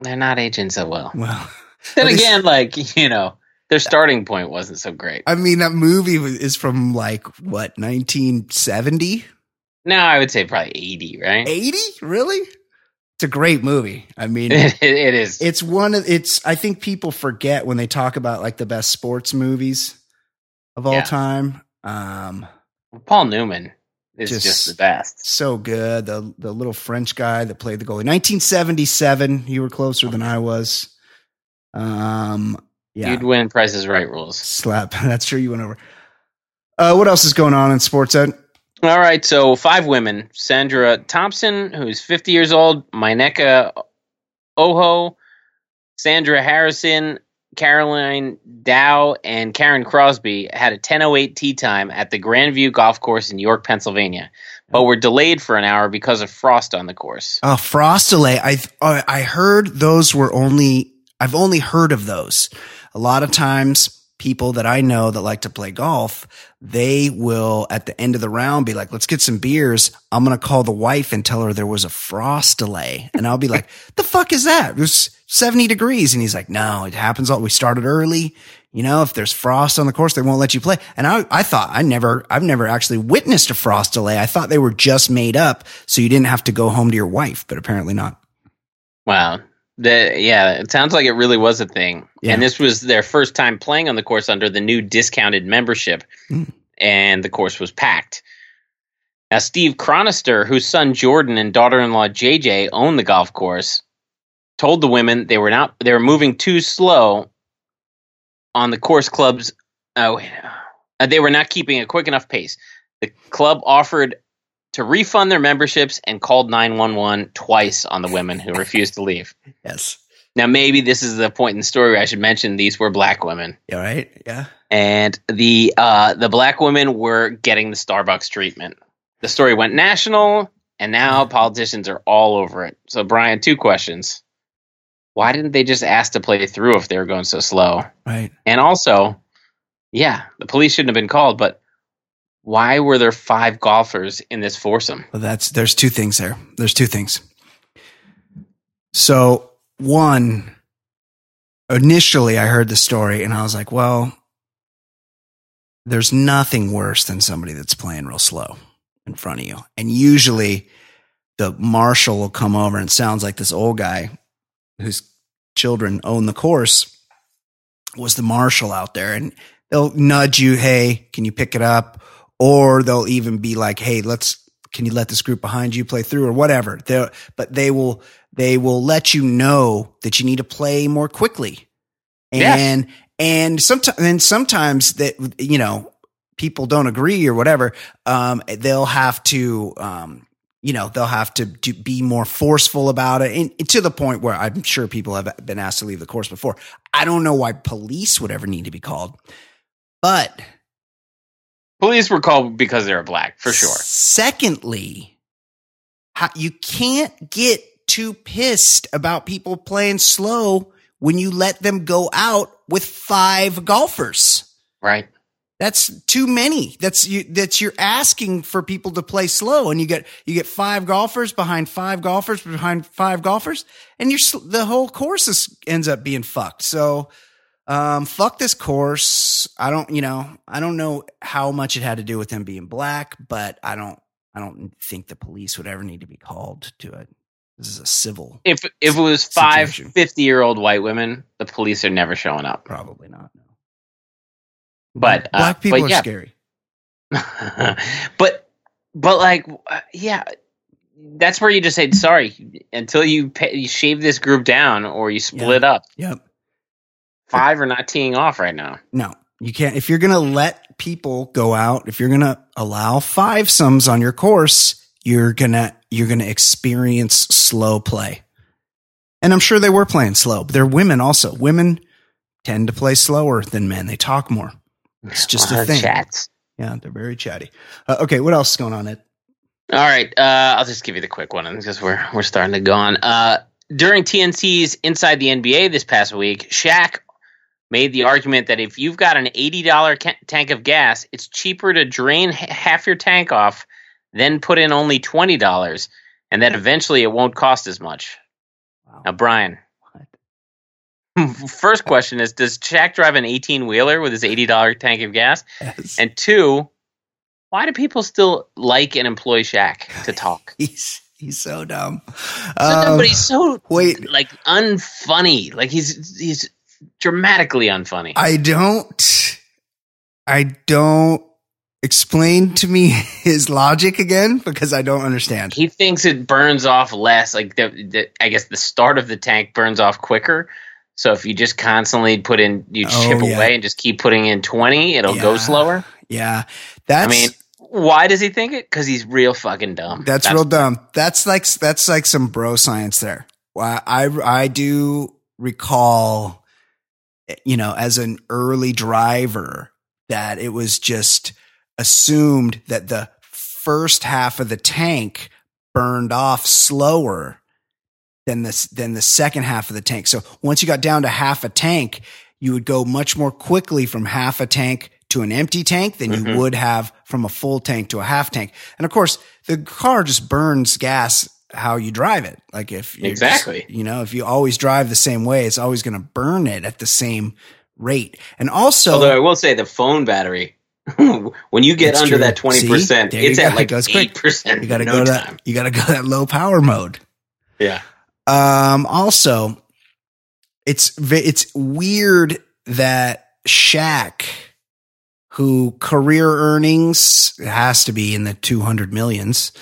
They're not aging so well. Well, [laughs] Then again, like you know, their starting point wasn't so great. I mean that movie is from like what 1970, No, I would say probably 80, right? 80? Really? It's a great movie. I mean, [laughs] it, it is. it's one of it's. I think people forget when they talk about like the best sports movies of all Yeah. time. Um, Paul Newman is Just- just, the best. so good. The the little French guy that played the goalie. 1977. You were closer than I was. Um, yeah, You'd win Price's Right rules. slap. [laughs] That's true. You went over. Uh, what else is going on in sports ed? All right, so five women: Sandra Thompson, who's 50 years old; Mineka Oho, Sandra Harrison, Caroline Dow, and Karen Crosby had a 10:08 tea time at the Grandview Golf Course in York, Pennsylvania, but were delayed for an hour because of frost on the course. Oh, Frostolay. I uh, I heard those were only. I've only heard of those. A lot of times, people that I know that like to play golf, they will at the end of the round be like, "Let's get some beers." I'm gonna call the wife and tell her there was a frost delay, and I'll be like, [laughs] "The fuck is that?" It was 70 degrees, and he's like, "No, it happens. All we started early." You know, if there's frost on the course, they won't let you play. And I, I thought I never, I've never actually witnessed a frost delay. I thought they were just made up so you didn't have to go home to your wife, but apparently not. Wow. The, yeah, it sounds like it really was a thing. Yeah. And this was their first time playing on the course under the new discounted membership, Mm. and the course was packed. Now, Steve Chronister, whose son Jordan and daughter-in-law JJ own the golf course, told the women they were not they were moving too slow on the course club's. Oh, uh, they were not keeping a quick enough pace. The club offered to refund their memberships and called 911 twice on the women who refused to leave. [laughs] Yes. Now, maybe this is the point in the story where I should mention these were black women, Yeah. Right. Yeah. and the uh, the black women were getting the Starbucks treatment. The story went national, and now politicians are all over it. So, Brian, two questions. Why didn't they just ask to play through if they were going so slow? Right. And also, yeah, the police shouldn't have been called, but why were there five golfers in this foursome? Well, that's there's two things there. There's two things. So one, initially I heard the story and I was like, well, there's nothing worse than somebody that's playing real slow in front of you. And usually the marshal will come over and sounds like this old guy whose children own the course was the marshal out there and they'll nudge you, hey, can you pick it up? Or they'll even be like, hey, let's can you let this group behind you play through or whatever. They're, but they will they will let you know that you need to play more quickly. And and sometimes and sometimes that you know people don't agree or whatever. Um, they'll have to um, you know they'll have to, to be more forceful about it and, and to the point where i'm sure people have been asked to leave the course before i don't know why police would ever need to be called but Police were called because they were black, for sure. secondly how, you can't get too pissed about people playing slow when you let them go out with five golfers Right. That's too many. That's you. That's you're asking for people to play slow, and you get you get five golfers behind five golfers behind five golfers, and you're the whole course is, ends up being fucked. So, um, fuck this course. I don't, you know, I don't know how much it had to do with them being black, but I don't, I don't think the police would ever need to be called to it. This is a civil, If if it was five 50 year old white women, the police are never showing up. probably not. No. But uh, black people but are yeah, scary. [laughs] but but like uh, yeah, that's where you just say sorry until you pay, you shave this group down or you split up. Yep. Five are not teeing off right now. No, you can't. If you're going to let people go out, if you're going to allow five sums on your course, you're going to, you're going to experience slow play. And I'm sure they were playing slow, but they're women also. Women tend to play slower than men. They talk more. It's just a Uh, thing. Chats. Yeah, they're very chatty. Uh, okay, what else is going on, Ed? All right, uh, I'll just give you the quick one because we're we're starting to go on. Uh, during TNT's Inside the NBA this past week, Shaq made the argument that if you've got an eighty dollar ca- tank of gas, it's cheaper to drain h- half your tank off than put in only twenty dollars, and that eventually it won't cost as much. Wow. Now, Brian, [laughs] first question is: Does Shaq drive an eighteen wheeler with his eighty dollar tank of gas? Yes. And two, why do people still like and employ Shaq to [laughs] talk? he's, he's so dumb. So, Um, but he's so wait. like unfunny. Like he's he's dramatically unfunny. I don't, I don't explain to me [laughs] his logic again because I don't understand. he thinks it burns off less. Like the, the I guess the start of the tank burns off quicker. So if you just constantly put in, you Oh, chip yeah. away and just keep putting in twenty, it'll Yeah. go slower. Yeah, that's I mean, why does he think it? Because he's real fucking dumb. that's, real dumb. That's like that's like some bro science there. Why I I do recall, you know, as an early driver, that it was just assumed that the first half of the tank burned off slower than the than the second half of the tank. So once you got down to half a tank, you would go much more quickly from half a tank to an empty tank than you Mhm. would have from a full tank to a half tank. And of course, the car just burns gas how you drive it. Like if you're just- Exactly. you know, if you always drive the same way, it's always going to burn it at the same rate. And also, Although I will say the phone battery, [laughs] when you get under true. that twenty percent, See? There you it's at It like eight percent. you got to no go time. that, you got to go that low power mode. Yeah. Um, also, it's it's weird that Shaq, who career earnings has to be in the two hundred millions,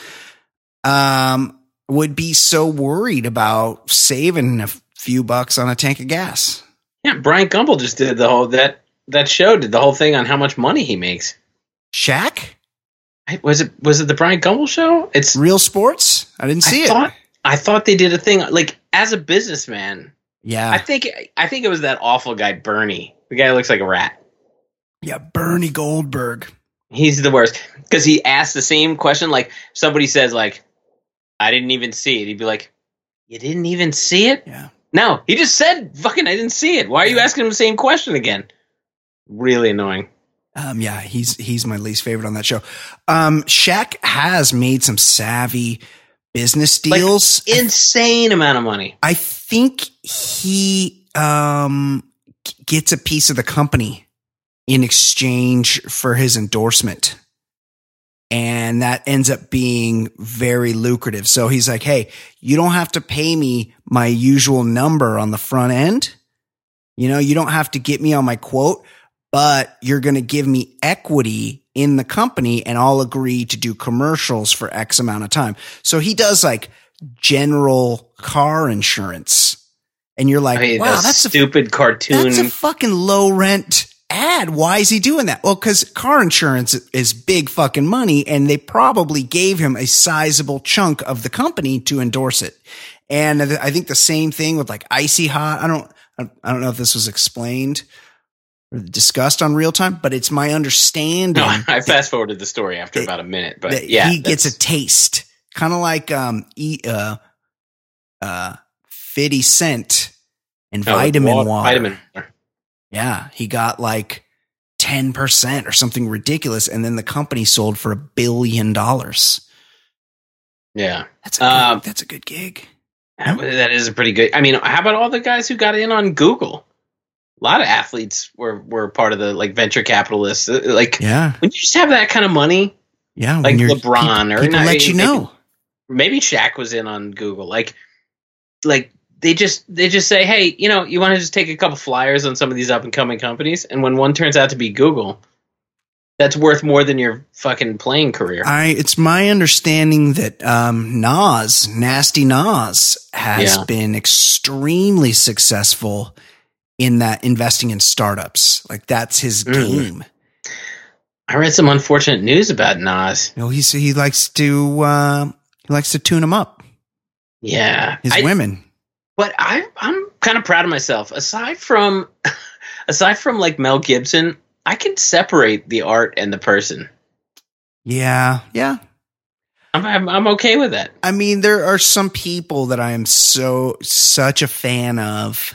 um, would be so worried about saving a few bucks on a tank of gas. Yeah, Bryant Gumbel just did the whole that that show did the whole thing on how much money he makes. Shaq, I- Was it was it the Bryant Gumbel show? It's real sports. I didn't see I it. thought I thought they did a thing like as a businessman. yeah, I think I think it was that awful guy Bernie. The guy looks like a rat. yeah, Bernie Goldberg. He's the worst because he asked the same question. Like somebody says, like, I didn't even see it. He'd be like, "You didn't even see it?" Yeah. No, he just said, "Fucking, I didn't see it." Why are you asking him the same question again? Really annoying. Um, yeah, he's he's my least favorite on that show. Um, Shaq has made some savvy business Like, deals. Insane amount of money. I think he um gets a piece of the company in exchange for his endorsement. And that ends up being very lucrative. So he's like, Hey, you don't have to pay me my usual number on the front end. You know, you don't have to get me on my quote, but you're going to give me equity in the company and I'll agree to do commercials for X amount of time. So he does like general car insurance. And you're like, I mean, wow, a that's a stupid cartoon. that's a fucking low rent ad. Why is he doing that? Well, because car insurance is big fucking money, and they probably gave him a sizable chunk of the company to endorse it. And I think the same thing with like icy hot. I don't, I don't know if this was explained or discussed on real time, but it's my understanding. no, I fast forwarded the story after that- about a minute, but yeah, he gets a taste, kind of like um, e, uh, uh, Fifty Cent and oh, vitamin wa- water. Vitamin. Yeah, he got like 10% or something ridiculous. And then the company sold for a billion dollars. Yeah, That's a, good, Um, that's a good gig. that, is a pretty good. I mean, how about all the guys who got in on Google? A lot of athletes were were part of the like venture capitalists. Uh, Like Yeah. when you just have that kind of money, Yeah. like LeBron people, or people not, let you maybe- know. maybe Shaq was in on Google. Like, like they just they just say, hey, you know, you want to just take a couple flyers on some of these up and coming companies, and when one turns out to be Google, that's worth more than your fucking playing career. I, it's my understanding that, um, Nas, Nasty Nas has Yeah. been extremely successful in that investing in startups. Like that's his Mhm. game. I read some unfortunate news about Nas. You know, he's, he likes to, uh, he likes to tune them up, Yeah, his I- women. But I I'm kind of proud of myself. Aside from [laughs] aside from like Mel Gibson, I can separate the art and the person. Yeah. Yeah. I'm I'm, I'm okay with that. I mean, there are some people that I am so such a fan of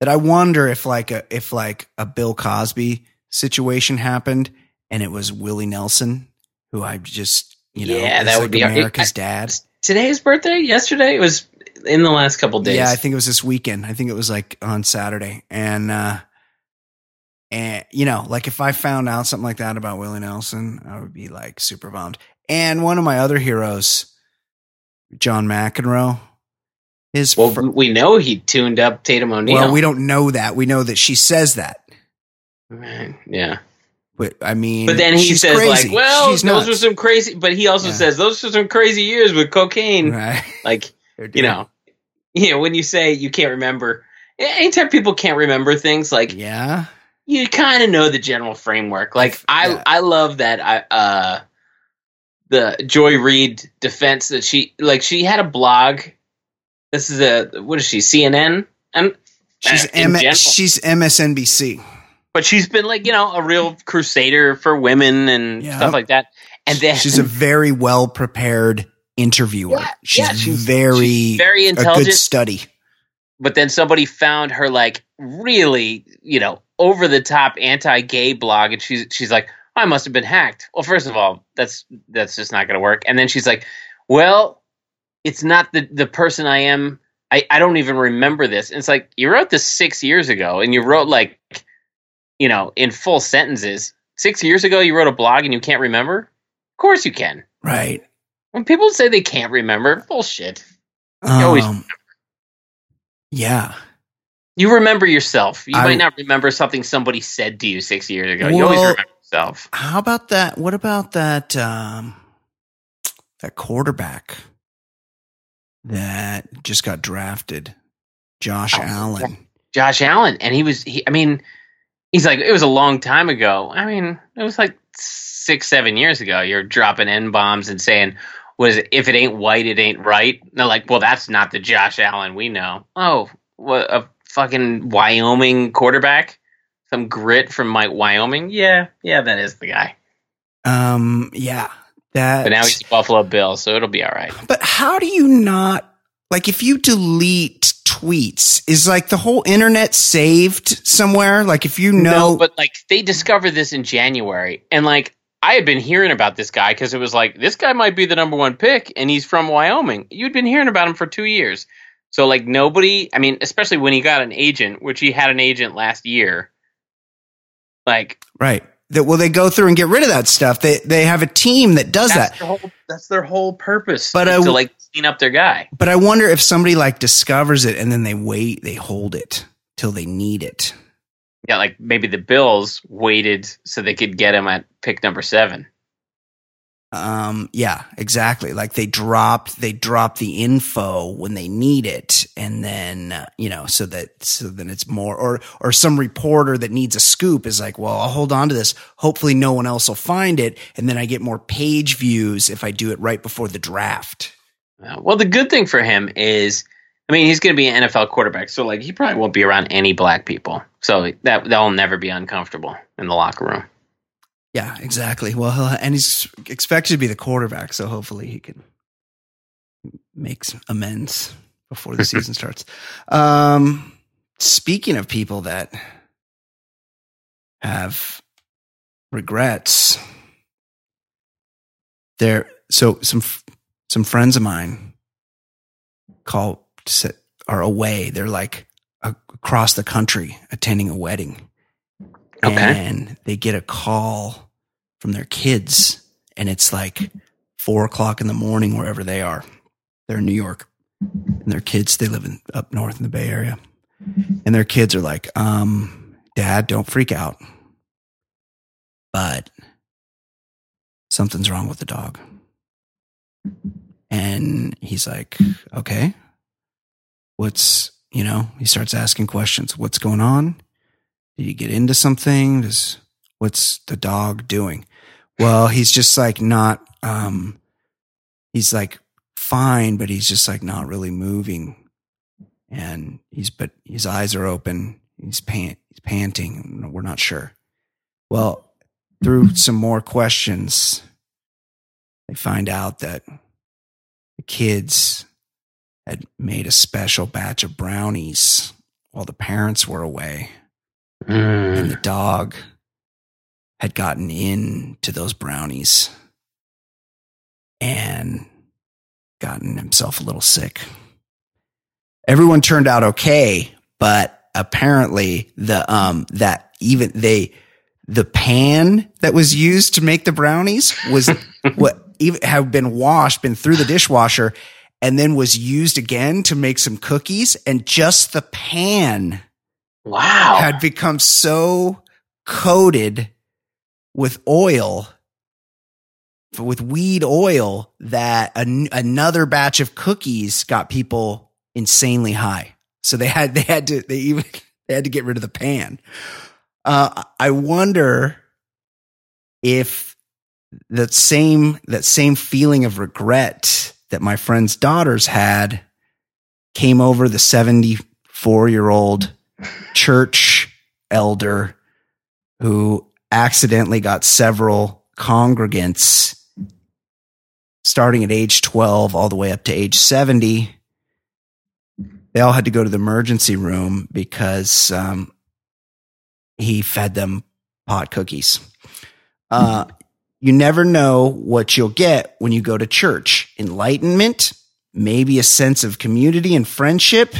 that I wonder if like a if like a Bill Cosby situation happened and it was Willie Nelson, who I just you know Yeah, is that would like be- America's I- dad. Today's birthday? Yesterday? It was in the last couple days. Yeah, I think it was this weekend. I think it was like on Saturday, and uh and you know, like if I found out something like that about Willie Nelson, I would be like super bummed. And one of my other heroes, John McEnroe, his Well, fir- we know he tuned up Tatum O'Neal. Well, we don't know that. We know that she says that. Right, Yeah, But I mean, but then he she's says crazy. like, "Well, she's those nuts. were some crazy." But he also Yeah. says those were some crazy years with cocaine. right. Like [laughs] you know, [laughs] you know when you say you can't remember. Anytime people can't remember things, like yeah, you kind of know the general framework. Like I, Yeah. I love that. I uh, the Joy Reid defense that she like she had a blog. This is a what is she CNN and she's uh, M- general. she's MSNBC. but she's been like you know a real crusader for women and Yeah. stuff like that. And then She's a very well prepared interviewer. Yeah, she's, yeah, she's- very she's very a good intelligent. study. but then somebody found her like really you know over the top anti-gay blog and she's she's like I must have been hacked. Well, first of all, that's that's just not going to work. And then she's like, "Well, it's not the the person I am. I I don't even remember this." And it's like you wrote this six years ago, and you wrote like, you know, in full sentences. Six years ago, you wrote a blog and you can't remember. Of course, you can. Right. When people say they can't remember, bullshit. You always Um, yeah. You remember yourself. You I- might not remember something somebody said to you six years ago. you always remember yourself. How about that? What about that? Um, that quarterback that just got drafted, Josh Oh, Allen. Josh Allen, and he was. He, I mean, he's like it was a long time ago. I mean, it was like six, seven years ago. You're dropping n bombs and saying, "Was if it ain't white, it ain't right." And they're like, "Well, that's not the Josh Allen we know." Oh, what a fucking Wyoming quarterback, some grit from my Wyoming. Yeah, yeah, that is the guy. Um, yeah, That But now he's Buffalo Bill, so it'll be all right. But how do you not like if you delete tweets, is like the whole internet saved somewhere? Like if you know No, but like they discovered this in January, and like I had been hearing about this guy because it was like this guy might be the number one pick, and he's from Wyoming. You'd been hearing about him for two years, so like nobody. I mean, especially when he got an agent, which he had an agent last year. Like right. That well they go through and get rid of that stuff. They they have a team that does that's that. their whole that's their whole purpose. But I- to like clean up their guy. But I wonder if somebody like discovers it and then they wait, they hold it till they need it. Yeah, like maybe the Bills waited so they could get him at pick number seven. Um, yeah, exactly. Like they dropped, they drop the info when they need it, and then you know, so that so then it's more, or or some reporter that needs a scoop is like, well, I'll hold on to this. Hopefully, no one else will find it, and then I get more page views if I do it right before the draft. Uh, well, the good thing for him is, I mean, he's going to be an NFL quarterback, so like he probably won't be around any black people, so that that'll never be uncomfortable in the locker room. Yeah, exactly. Well, he'll, and he's expected to be the quarterback, so hopefully he can make some amends before the [laughs] season starts. Um, speaking of people that have regrets, there. So some some friends of mine call are away. They're like across the country attending a wedding. Okay. and they get a call from their kids and it's like four o'clock in the morning wherever they are. They're in new york. And their kids they live in up north in the bay area. And their kids are like um dad don't freak out. But something's wrong with the dog. And he's like okay what's you know he starts asking questions what's going on did you get into something? Does what's the dog doing? Well, he's just like not um he's like fine, but he's just like not really moving. And he's but his eyes are open. He's pant he's panting. We're not sure. Well, through some more questions, they find out that the kids had made a special batch of brownies while the parents were away and the dog had gotten into those brownies and gotten himself a little sick. Everyone turned out okay, but apparently the um that even they the pan that was used to make the brownies was [laughs] what even have been washed, been through the dishwasher, and then was used again to make some cookies, and just the pan Wow. had become so coated with oil with weed oil that an, another batch of cookies got people insanely high so they had they had to they even [laughs] they had to get rid of the pan uh, i wonder if that same that same feeling of regret that my friend's daughters had came over the 74 year old church elder who accidentally got several congregants starting at age 12 all the way up to age 70 they all had to go to the emergency room because um, he fed them pot cookies. Uh, you never know what you'll get when you go to church enlightenment maybe a sense of community and friendship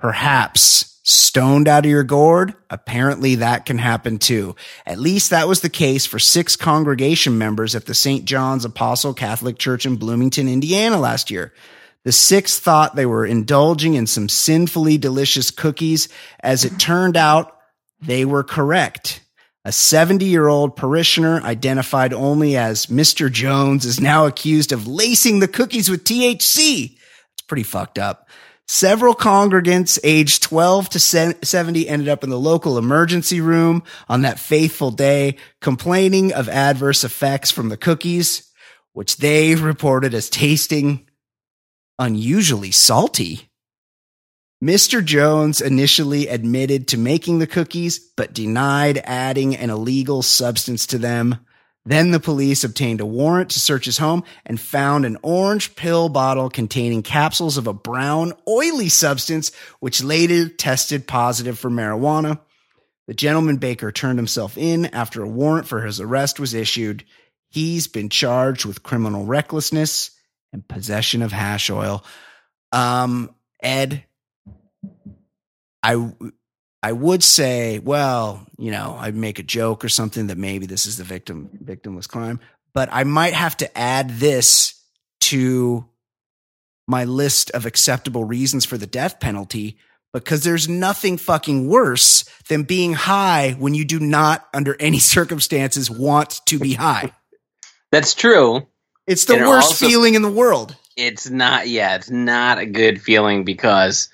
perhaps stoned out of your gourd, apparently that can happen too. At least that was the case for six congregation members at the St. John's Apostle Catholic Church in Bloomington, Indiana last year. The six thought they were indulging in some sinfully delicious cookies. As it turned out, they were correct. A 70 year old parishioner identified only as Mr. Jones is now accused of lacing the cookies with THC. It's pretty fucked up. Several congregants aged 12 to 70 ended up in the local emergency room on that faithful day, complaining of adverse effects from the cookies, which they reported as tasting unusually salty. Mr. Jones initially admitted to making the cookies, but denied adding an illegal substance to them. Then the police obtained a warrant to search his home and found an orange pill bottle containing capsules of a brown, oily substance, which later tested positive for marijuana. The gentleman baker turned himself in after a warrant for his arrest was issued. He's been charged with criminal recklessness and possession of hash oil. Um, Ed, I I would say, well, you know, I'd make a joke or something that maybe this is the victim victimless crime, but I might have to add this to my list of acceptable reasons for the death penalty because there's nothing fucking worse than being high when you do not under any circumstances want to be high. That's true. It's the And worst also- feeling in the world. It's not. Yeah, it's not a good feeling because,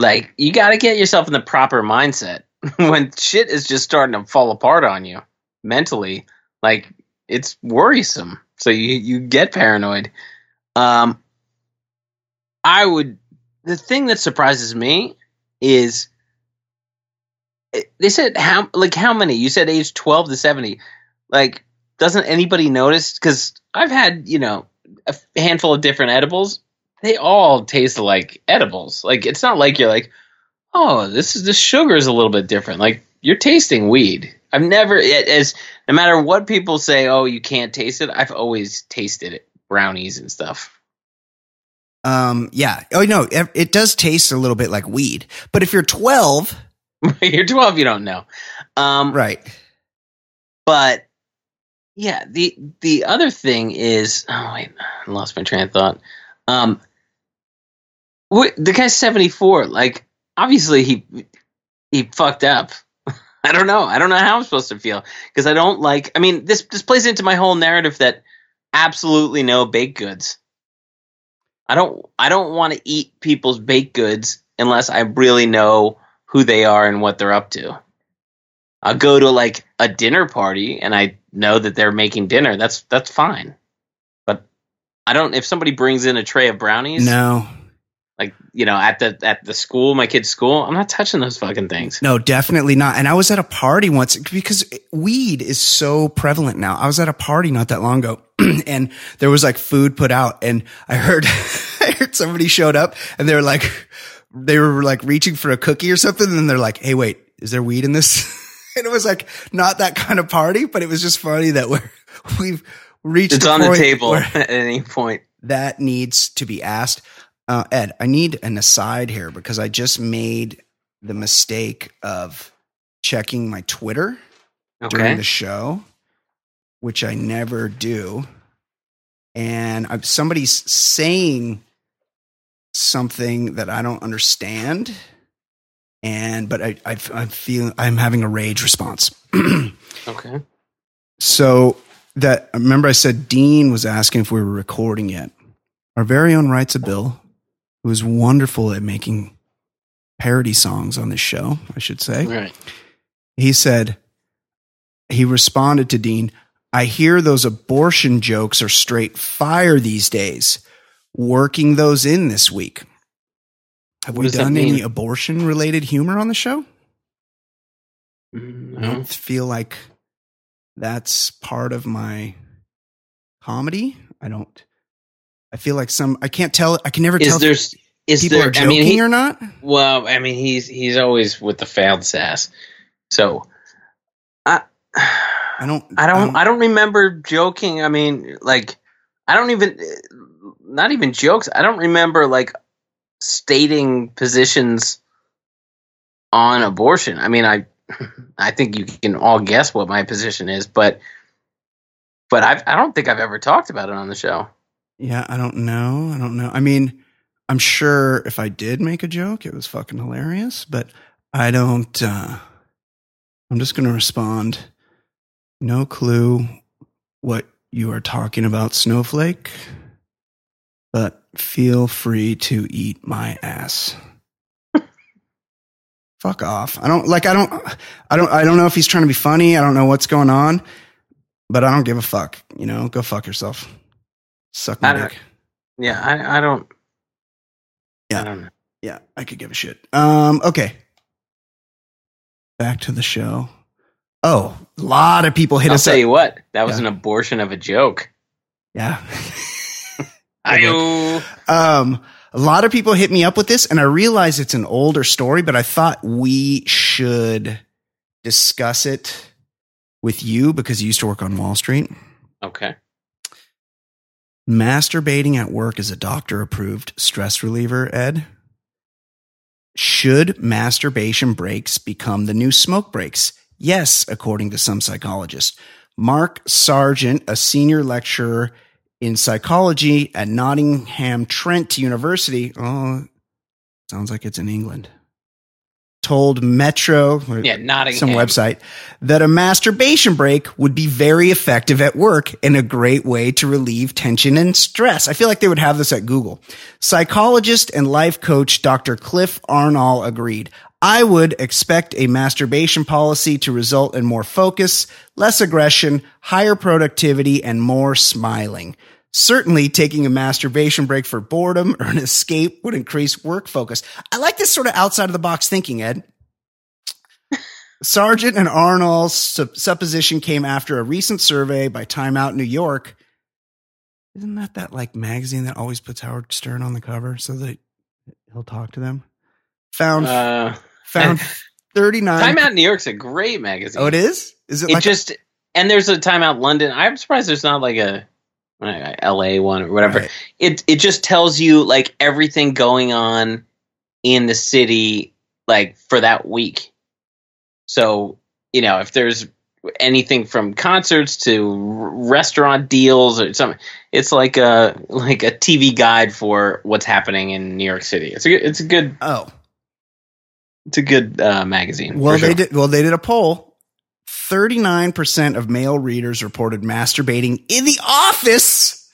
like, you got to get yourself in the proper mindset [laughs] when shit is just starting to fall apart on you mentally. Like, it's worrisome. So you you get paranoid. Um, I would. The thing that surprises me is they said how like how many you said age 12 to 70 like doesn't anybody notice because i've had you know a handful of different edibles they all taste like edibles like it's not like you're like oh this is the sugar is a little bit different like you're tasting weed i've never it, as no matter what people say oh you can't taste it i've always tasted it brownies and stuff Um, yeah. Oh no, it, it does taste a little bit like weed. But if you're 12, [laughs] you're 12 you don't know um right? but yeah the the other thing is oh wait i lost my train of thought um the guy's 74 like obviously he he fucked up. [laughs] I don't know. I don't know how i'm supposed to feel because i don't like i mean this this plays into my whole narrative that absolutely no baked goods. I don't i don't want to eat people's baked goods unless i really know who they are and what they're up to. I'll go to like a dinner party and I know that they're making dinner. That's that's fine. But I don't if somebody brings in a tray of brownies No, like you know at the at the school, my kid's school, I'm not touching those fucking things. no, definitely not. And I was at a party once because weed is so prevalent now. I was at a party not that long ago [clears throat] and there was like food put out and I heard, [laughs] I heard somebody showed up and they were like, they were like reaching for a cookie or something. And they're like, Hey, wait, is there weed in this? [laughs] and it was like not that kind of party, but it was just funny that we're, [laughs] we've reached It's on the table at any point. that needs to be asked. Uh, Ed, I need an aside here because I just made the mistake of checking my Twitter during the show, which I never do. And i somebody's saying something that I don't understand. And, but I, I, I feel I'm having a rage response. [clears throat] Okay. So that remember I said Dean was asking if we were recording yet. Our very own writes a bill, who is wonderful at making parody songs on this show, I should say. Right. He said he responded to Dean, I hear those abortion jokes are straight fire these days. Working those in this week. Have What we done any abortion related humor on the show? I don't feel like that's part of my comedy. I don't. I feel like some. I can't tell. I can never tell Is there if is people there are I mean he, or not. well, I mean he's he's always with the failed sass. So I I don't. I don't um, I don't remember joking. I mean, like I don't even not even jokes. I don't remember like stating positions on abortion. I mean, I [laughs] I think you can all guess what my position is, but but I I don't think I've ever talked about it on the show. Yeah, I don't know. I don't know. I mean, I'm sure if I did make a joke, it was fucking hilarious. But I don't. uh I'm just going to respond. No clue what you are talking about, Snowflake. But feel free to eat my ass. [laughs] Fuck off. I don't like I don't I don't I don't know if he's trying to be funny. I don't know what's going on. But I don't give a fuck. You know, go fuck yourself. Suck my dick. Yeah, I I don't. Yeah. I don't know. Yeah, I could give a shit. Um, okay. Back to the show. Oh, A lot of people hit us. I'll us tell up. you what, that was Yeah. an abortion of a joke. Yeah. [laughs] Ayo. Um, a lot of people hit me up with this, and I realize it's an older story, but I thought we should discuss it with you because you used to work on Wall Street. Okay. Masturbating at work is a doctor approved stress reliever, Ed. Should masturbation breaks become the new smoke breaks? Yes, according to some psychologists. Mark Sargent, a senior lecturer in psychology at Nottingham Trent University, oh, sounds like it's in England, told Metro, Yeah, some website that a masturbation break would be very effective at work and a great way to relieve tension and stress. I feel like they would have this at Google. Psychologist and life coach Dr. Cliff Arnall agreed. I would expect a masturbation policy to result in more focus, less aggression, higher productivity, and more smiling. Certainly, taking a masturbation break for boredom or an escape would increase work focus. I like this sort of outside of the box thinking, Ed. Sargent and Arnall's sup- supposition came after a recent survey by Time Out New York. Isn't that that like magazine that always puts Howard Stern on the cover so that he'll talk to them? Found Uh, found [laughs] thirty nine. Time Out New York's a great magazine. Oh, it is. Is it, It like just and there's a Time Out London. I'm surprised there's not like a L.A. one or whatever. Right. It it just tells you like everything going on in the city like for that week. So you know if there's anything from concerts to r- restaurant deals or something, it's like a like a TV guide for what's happening in New York City. It's a good, it's a good oh it's a good uh, magazine. well for they did well they did a poll. Thirty nine percent of male readers reported masturbating in the office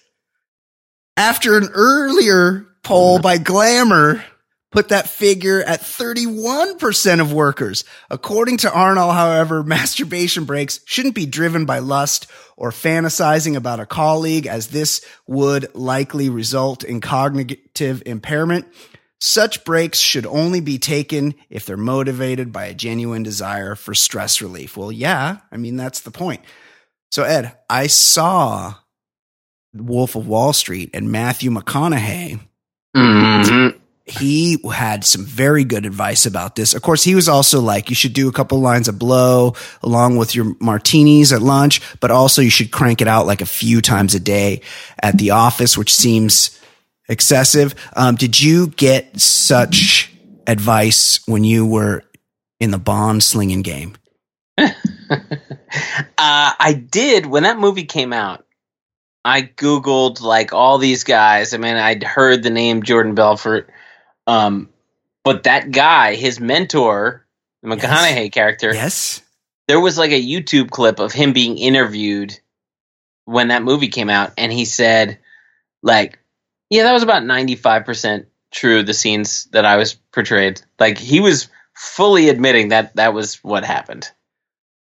after an earlier poll by Glamour put that figure at 31% of workers. According to Arnall, however, [laughs] masturbation breaks shouldn't be driven by lust or fantasizing about a colleague as this would likely result in cognitive impairment. Such breaks should only be taken if they're motivated by a genuine desire for stress relief. Well, yeah, I mean, that's the point. So, Ed, I saw Wolf of Wall Street and Matthew McConaughey Mhm. he had some very good advice about this. Of course, he was also like, you should do a couple lines of blow along with your martinis at lunch, but also you should crank it out like a few times a day at the office, which seems excessive. Um, did you get such advice when you were in the bond slinging game? [laughs] uh, I did when that movie came out. I googled like all these guys. I mean, I'd heard the name Jordan Belfort, um, but that guy, his mentor, the Yes. McConaughey character, Yes. there was like a YouTube clip of him being interviewed when that movie came out, and he said, like, yeah, that was about ninety five percent true. The scenes that I was portrayed, like he was fully admitting that that was what happened.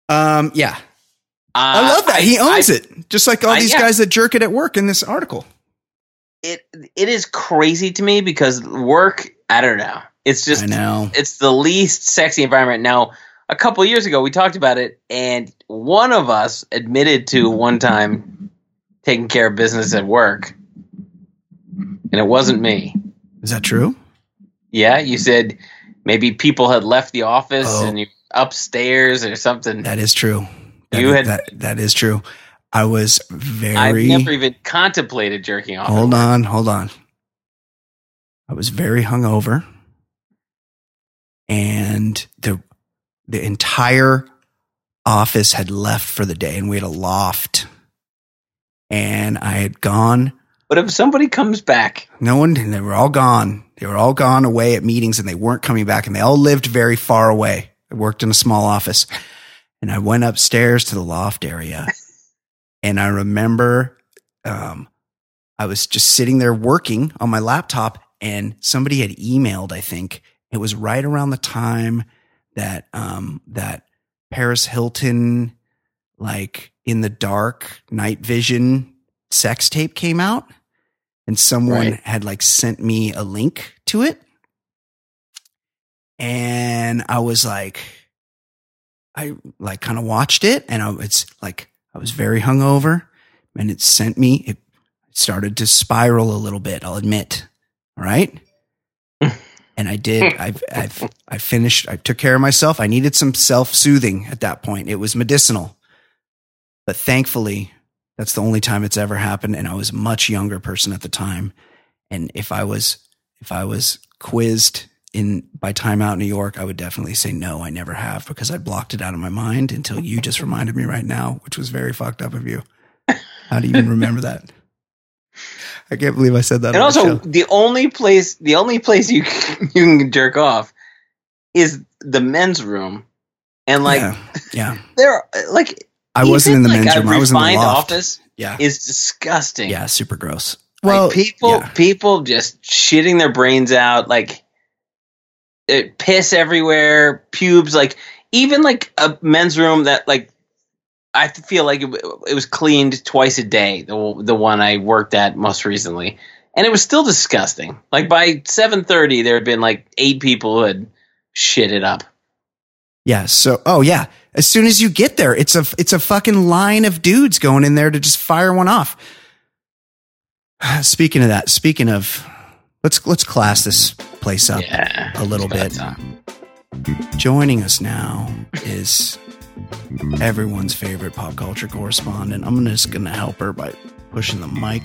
Um, yeah. Uh, I love that. he owns I- it. Just like all I- these yeah. guys that jerk it at work in this article. it it is crazy to me because work i don't know it's just I know. it's the least sexy environment now a couple years ago we talked about it and one of us admitted to one time taking care of business at work and it wasn't me Is that true? yeah you said maybe people had left the office Oh. and you were upstairs or something That is true. That You is- had- that, that is true. I was very. i never even contemplated jerking off hold on, hold on. I was very hungover, and the the entire office had left for the day, and we had a loft. And I had gone. But if somebody comes back No one. They were all gone. They were all gone away at meetings, and they weren't coming back. And they all lived very far away. I worked in a small office, and I went upstairs to the loft area, and I remember um, I was just sitting there working on my laptop, and somebody had emailed. I think it was right around the time that um, that Paris Hilton, like in the dark, night vision sex tape came out, and someone Right. had like sent me a link to it, and I was like. I like kind of watched it and I, it's like I was very hungover and it sent me, it started to spiral a little bit. I'll admit. All right. [laughs] and I did, I've, I've, I finished, I took care of myself. I needed some self soothing at that point. It was medicinal, but thankfully that's the only time it's ever happened. And I was a much younger person at the time. And if I was, if I was quizzed in by Time Out New York, I would definitely say no, I never have because I blocked it out of my mind until you just reminded me right now, which was very fucked up of you. How do you even remember that? I can't believe I said that. And the also, show. the only place the only place you can, [laughs] you can jerk off is the men's room, and like yeah, yeah. [laughs] there, like I wasn't in the even, men's room. I was in the refined loft. office Yeah, is disgusting. yeah, super gross. Like, Well, people yeah. people just shitting their brains out, like it, piss everywhere, pubes, like even like a men's room that like I feel like it, it was cleaned twice a day. The the one I worked at most recently, and it was still disgusting. Like by seven thirty, there had been like eight people who had shit it up. Yeah. So, oh yeah. As soon as you get there, it's a it's a fucking line of dudes going in there to just fire one off. [sighs] Speaking of that, speaking of, let's let's class this place up Yeah, a little bit. time. Joining us now is everyone's favorite pop culture correspondent. I'm just gonna help her by pushing the mic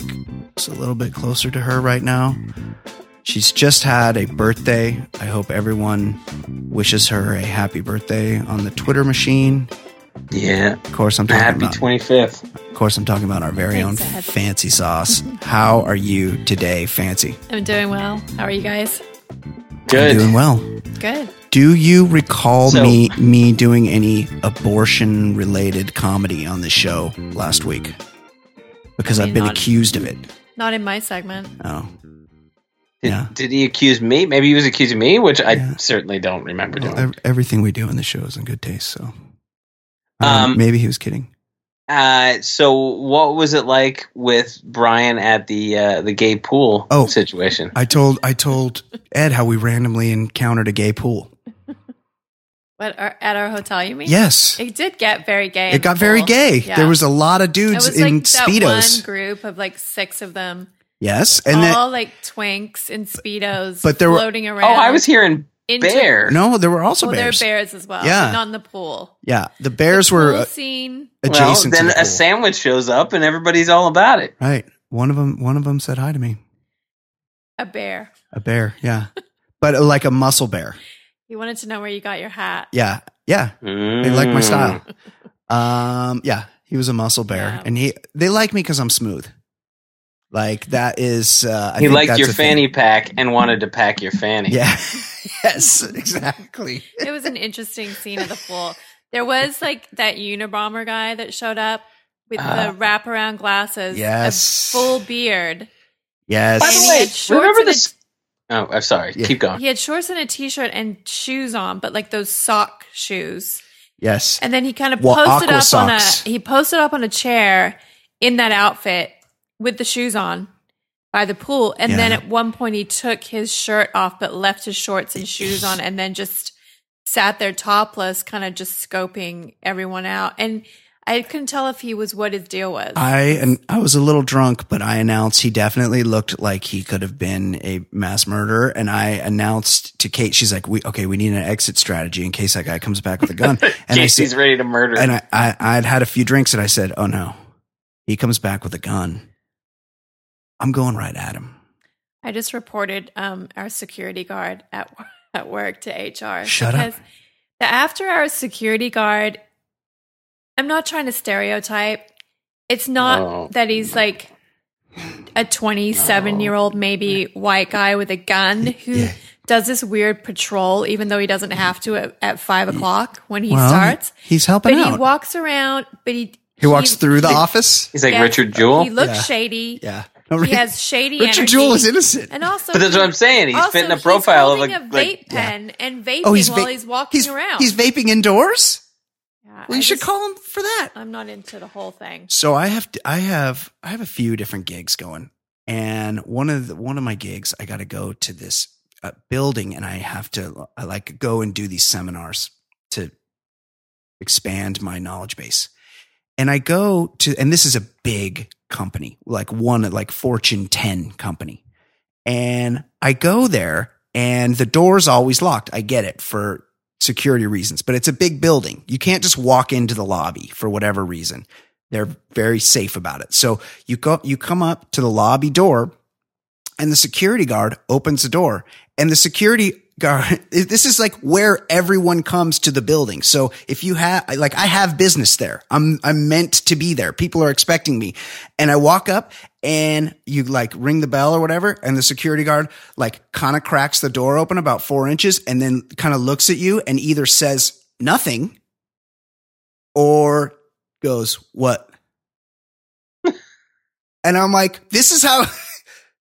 a little bit closer to her right now. She's just had a birthday. I hope everyone wishes her a happy birthday on the Twitter machine. Yeah, Of course, I'm talking happy about. twenty fifth. Of course, I'm talking about our very Thanks, own Ed. fancy sauce. How are you today, Fancy? I'm doing well. How are you guys? Good. I'm doing well. Good. Do you recall So- me me doing any abortion related comedy on the show last week? Because I I've mean, been not- accused of it. Not in my segment. Oh, Did, Yeah. did he accuse me? Maybe he was accusing me, which I Yeah. certainly don't remember well, doing. ev- everything we do in the show is in good taste. So, um, Um, maybe he was kidding. Uh, so what was it like with Brian at the uh, the gay pool Oh. situation? I told I told Ed how we randomly encountered a gay pool. What our, at our hotel? You mean? Yes, It did get very gay. it the got very gay. Yeah. There was a lot of It dudes was in like that one speedos. group of like six of them, Yes, and then all like twinks and speedos, But there were- floating around. Oh. I was hearing into- bear. no, there were also Well, there are bears. bears as well. Yeah. but not in the pool. Yeah, the bears The were pool uh, scene. well, adjacent then to the a pool. sandwich shows up and everybody's all about it. Right. One of them. One of them said hi to me. A bear. A bear. Yeah, but uh, like a muscle bear. He wanted to know where you got your hat. Yeah. Yeah. They like my style. Um. Yeah. He was a muscle bear, Yeah. and he they like me because I'm smooth. Like that is. Uh, I He think liked that's your a thing. fanny pack and wanted to pack your fanny. Yeah. [laughs] yes. Exactly. It was an interesting scene at the pool. There was like that Unabomber guy that showed up with Ah. the wraparound glasses, Yes. a full beard. Yes. By And the way, remember and a- this? Oh, I'm sorry. Yeah. Keep going. He had shorts and a t-shirt and shoes on, but like those sock shoes. yes. And then he kind of Well, posted up socks. on a he posted up on a chair in that outfit with the shoes on by the pool. And then at one point he took his shirt off but left his shorts and shoes on and then just sat there topless, kind of just scoping everyone out. And I couldn't tell if he was what his deal was. I and I was a little drunk, but I announced he definitely looked like he could have been a mass murderer. And I announced to Kate, she's like, "We okay, we need an exit strategy in case that guy comes back with a gun." [laughs] And I Casey's said, ready to murder. and I, I I'd had a few drinks, and I said, "Oh no, he comes back with a gun. I'm going right at him." I just reported um, our security guard at [laughs] at work to HR. Shut up. The after hours security guard. I'm not trying to stereotype. It's not Oh. that he's like a 27 year old maybe white guy with a gun who Yeah. does this weird patrol, even though he doesn't have to at, at five o'clock when he well, starts. he's helping But he walks around. But he he walks through the [laughs] office. He's like yes, Richard Jewell. He looks Yeah. shady. Yeah, No, He Ri- has shady. Richard energy. Jewell is innocent. And also, But that's what I'm saying. He's also, fitting a profile of holding a, a vape like, pen and vaping oh, he's while he's walking he's, around. He's vaping indoors. Yeah, Well, I should just- call him for that. I'm not into the whole thing. So I have I have I have a few different gigs going, and one of the, one of my gigs I got to go to this uh, building, and I have to I like go and do these seminars to expand my knowledge base. And I go to, and this is a big company, like one, like Fortune 10 company. And I go there and the door's always locked. I get it for security reasons, but it's a big building. You can't just walk into the lobby for whatever reason. They're very safe about it. So you go, you come up to the lobby door and the security guard opens the door and the security [laughs] this is like where everyone comes to the building. So if you have, like, I have business there. I'm, I'm meant to be there. People are expecting me. And I walk up and you like ring the bell or whatever. And the security guard like kind of cracks the door open about four inches and then kind of looks at you and either says nothing or goes, what? [laughs] and I'm like, this is how,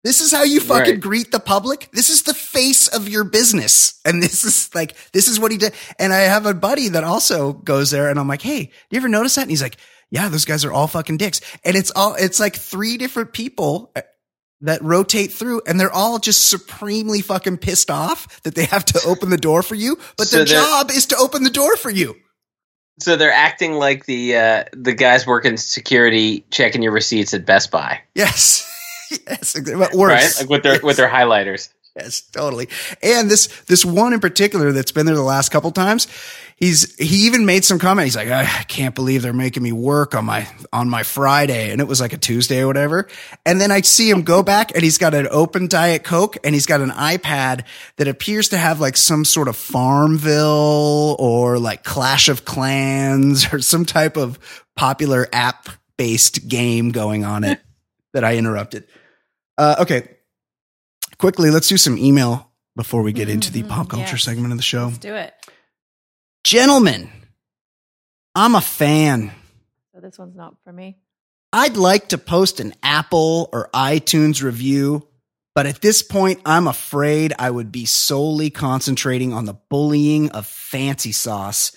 this is how you fucking Right. greet the public. This is the face of your business. And this is like, this is what he did. And I have a buddy that also goes there and I'm like, Hey, you ever notice that? And he's like, yeah, those guys are all fucking dicks. And it's all, it's like three different people uh, that rotate through and they're all just supremely fucking pissed off that they have to open the door for you. But So their job is to open the door for you. So they're acting like the uh, the guys working security, checking your receipts at Best Buy, Yes. [laughs] yes. But worse. right? Like with their with their highlighters. Yes, totally. And this this one in particular that's been there the last couple times, he's he even made some comment. He's like, I can't believe they're making me work on my on my Friday, and it was like a Tuesday or whatever. And then I see him go [laughs] back, and he's got an open diet coke, and he's got an iPad that appears to have like some sort of Farmville or like Clash of Clans or some type of popular app based game going on it [laughs] that I interrupted. Uh, okay, quickly, let's do some email before we get into the Mhm, pop culture yes. segment of the show. Let's do it. Gentlemen, I'm a fan. So this one's not for me. I'd like to post an Apple or iTunes review, but at this point, I'm afraid I would be solely concentrating on the bullying of fancy sauce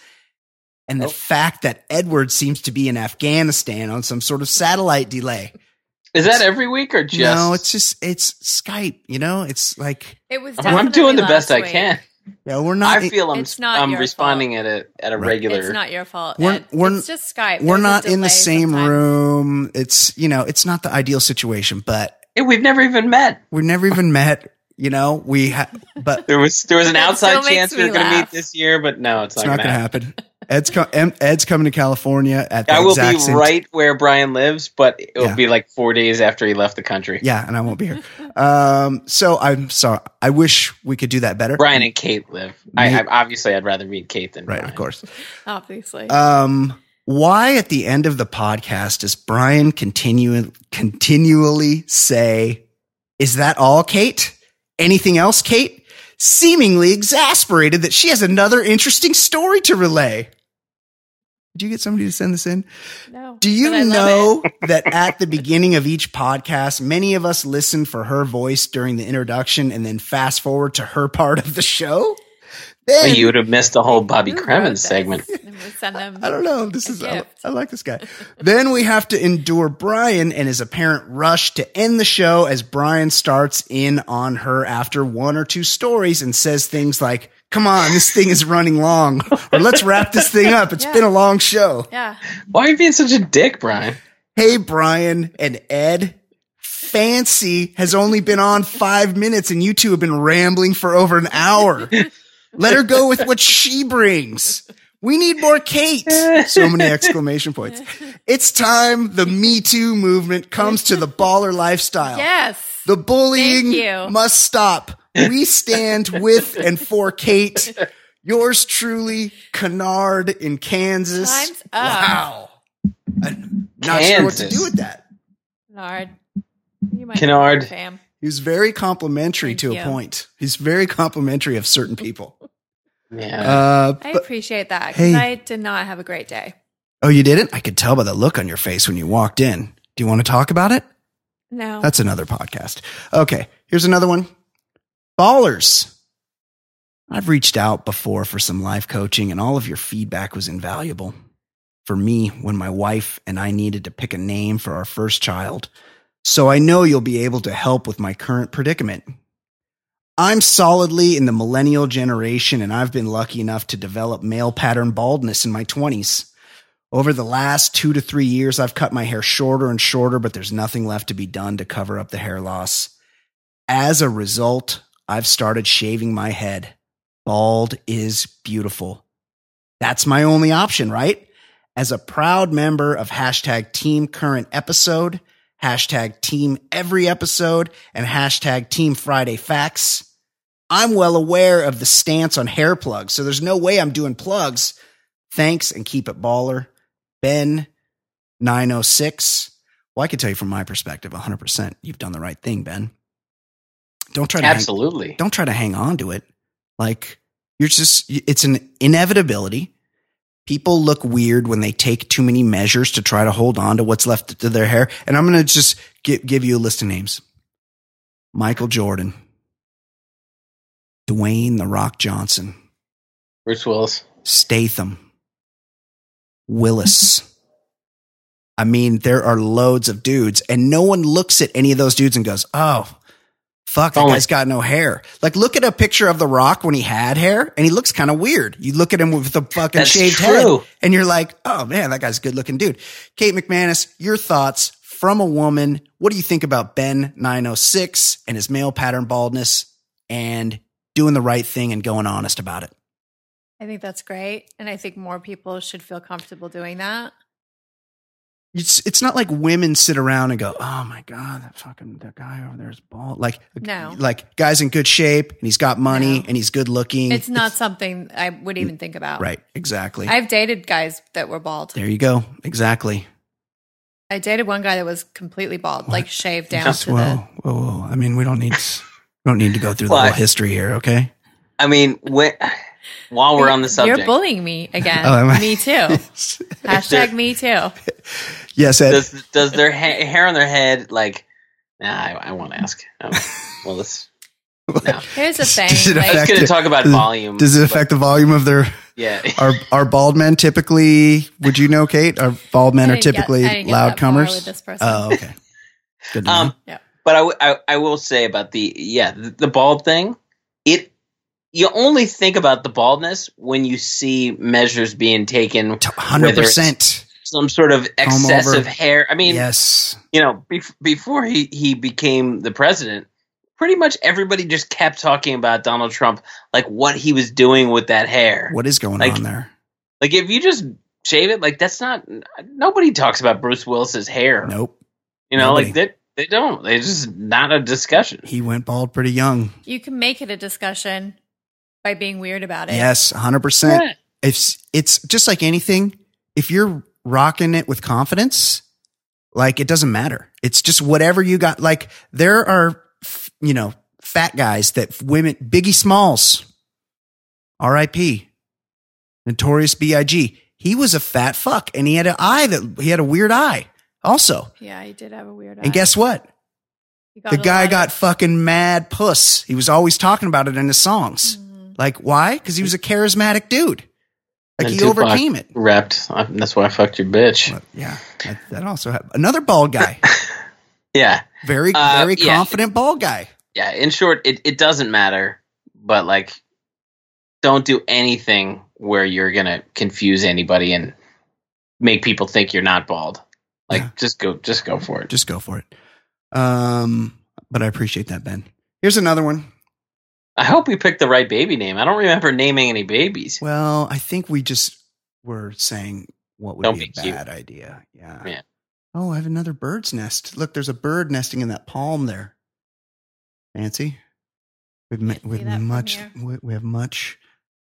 and the Oh. fact that Edward seems to be in Afghanistan on some sort of satellite delay. Is that every week or just? no, it's just, it's Skype, you know? It's like, It was. I'm doing the definitely best I can. yeah, we're not. I feel I'm It's not I'm your responding at a at a Right. regular. It's not your fault. We're- Ed. we're- it's just Skype. we're There's not in the same sometimes. room. It's, you know, it's not the ideal situation, but Hey, we've never even met. we've never even met, you know, we ha- but There was there was an outside chance we were going to meet this year, but no, it's, it's not, not going going to to happen. Happen. Ed's com- Ed's coming to California at the I will exact be same right where Brian lives, but it'll Yeah. be like four days after he left the country. Yeah, and I won't be here. Um, so I'm sorry. I wish we could do that better. Brian and Kate live. I, I obviously I'd rather meet Kate than Right, Brian. of course. Obviously. Um, why at the end of the podcast does Brian continue continually say, "Is that all, Kate? Anything else, Kate?" Seemingly exasperated that she has another interesting story to relay. Did you get somebody to send this in? no. Do you but I love know [laughs] that at the beginning of each podcast, many of us listen for her voice during the introduction and then fast forward to her part of the show? Then Well, you would have missed the whole? Bobby Who wrote Cremins this? segment. And send them. I don't know. This is I. I like this guy. then we have to endure Brian and his apparent rush to end the show as Brian starts in on her after one or two stories and says things like, "Come on, this thing is running long," or "Let's wrap this thing up. It's Yeah. been a long show." Yeah. Why are you being such a dick, Brian? Hey, Brian and Ed. Fancy has only been on five minutes and you two have been rambling for over an hour. [laughs] Let her go with what she brings. We need more Kate. So many exclamation points. It's time the Me Too movement comes to the baller lifestyle. Yes. The bullying you. must stop. We stand with and for Kate. Yours truly, Kennard in Kansas. Time's up. Wow. I'm not sure what to do with that. Nard. You might Kennard. Fam. He was very complimentary Thank to you. a point. He's very complimentary of certain people. [laughs] Yeah. Uh, I but- appreciate that Hey. because I did not have a great day. oh, you didn't? I could tell by the look on your face when you walked in. Do you want to talk about it? No. That's another podcast. Okay, here's another one. Ballers. I've reached out before for some life coaching, and all of your feedback was invaluable. For me, when my wife and I needed to pick a name for our first child. So I know you'll be able to help with my current predicament. I'm solidly in the millennial generation, and I've been lucky enough to develop male pattern baldness in my 20s. Over the last two to three years, I've cut my hair shorter and shorter, but there's nothing left to be done to cover up the hair loss. As a result, I've started shaving my head. Bald is beautiful. That's my only option, right? As a proud member of hashtag Team Current Episode, hashtag Team Every Episode, and hashtag Team Friday Facts, I'm well aware of the stance on hair plugs, so there's no way I'm doing plugs. Thanks and keep it baller. Ben 906. Well, I can tell you from my perspective, 100%, you've done the right thing, Ben. Don't try to hang- Absolutely. don't try to hang on to it. Like you're just, it's an inevitability. People look weird when they take too many measures to try to hold on to what's left to their hair. And I'm going to just give, give you a list of names. Michael Jordan, Dwayne The Rock Johnson, Bruce Willis. Statham, Willis. I mean, there are loads of dudes, and no one looks at any of those dudes and goes, "Oh, fuck, that Oh guy's got no hair." Like, look at a picture of The Rock when he had hair, and he looks kind of weird. You look at him with the fucking That's shaved true. head, and you're like, "Oh man, that guy's a good looking dude." Kate McManus, your thoughts from a woman? What do you think about Ben 906 and his male pattern baldness, and doing the right thing and going honest about it? I think that's great. And I think more people should feel comfortable doing that. It's it's not like women sit around and go, "Oh my god, that fucking that guy over there is bald." Like No. like guy's in good shape and he's got money No. and he's good looking. It's not something I would even think about. right, exactly. I've dated guys that were bald. there you go, exactly. I dated one guy that was completely bald, like shaved down Just to whoa, whoa, whoa. I mean, we don't need we don't need to go through the whole history here, okay? I mean, when, while we're on the subject, You're bullying me again. Oh, am I? Me too. [laughs] Hashtag me too. yes, Ed. does does their ha- hair on their head like? Nah, I, I won't ask. Oh, [laughs] well, this. No. Here's the thing. Does it I was going to talk about does- volume. Does it but- affect the volume of their Yeah. [laughs] are are bald men typically? Would you know, Kate? Are bald men are typically I get loud that far with comers? Oh, okay. Good to know. Um, Yeah. But I, w- I, I will say about the yeah the, the bald thing, it you only think about the baldness when you see measures being taken, Hundred percent. some sort of excessive hair. I mean, Yes. you know, bef- before he he became the president, pretty much everybody just kept talking about Donald Trump, like what he was doing with that hair. What is going Like- on there? Like if you just shave it, like that's not nobody talks about Bruce Willis's hair. Nope. you know, nobody. like they they don't. It's just not a discussion. He went bald pretty young. You can make it a discussion by being weird about it. Yes, hundred percent. Yeah. It's it's just like anything. If you're rocking it with confidence, like it doesn't matter. It's just whatever you got. Like there are, you know, fat guys that women, Biggie Smalls, R.I.P. Notorious B.I.G. He was a fat fuck, and he had an eye that he had a weird eye. Also, Yeah, he did have a weird eye. and guess what? The guy got of- fucking mad puss. He was always talking about it in his songs. Mhm. Like, why? Because he was a charismatic dude. Like And he Tupac overcame it. Repped. That's why I fucked your bitch. But, yeah, that, that also happened. Another bald guy, [laughs] Yeah, very Uh, very yeah. confident bald guy. yeah. In short, it it doesn't matter, but like, don't do anything where you're gonna confuse anybody and make people think you're not bald. Like, Yeah. just go, just go for it. Just go for it. Um, but I appreciate that, Ben. Here's another one. I hope we picked the right baby name. I don't remember naming any babies. Well, I think we just were saying what would Don't be a be cute. bad idea. Yeah. Yeah. Oh, I have another bird's nest. Look, there's a bird nesting in that palm there. Fancy. With, ma- Can't with much, we, we have much.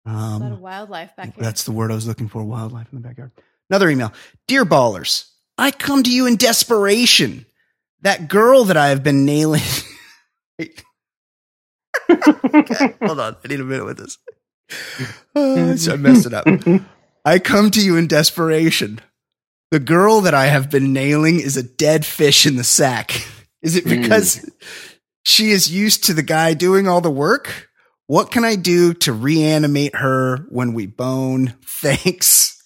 a lot of Um, wildlife back here. that's the word I was looking for. Wildlife in the backyard. Another email. Dear ballers, I come to you in desperation. That girl that I have been nailing. [laughs] Wait. Okay, hold on. I need a minute with this. Oh, I messed it up. I come to you in desperation. The girl that I have been nailing is a dead fish in the sack. Is it hmm. because she is used to the guy doing all the work? What can I do to reanimate her when we bone? [laughs] Thanks.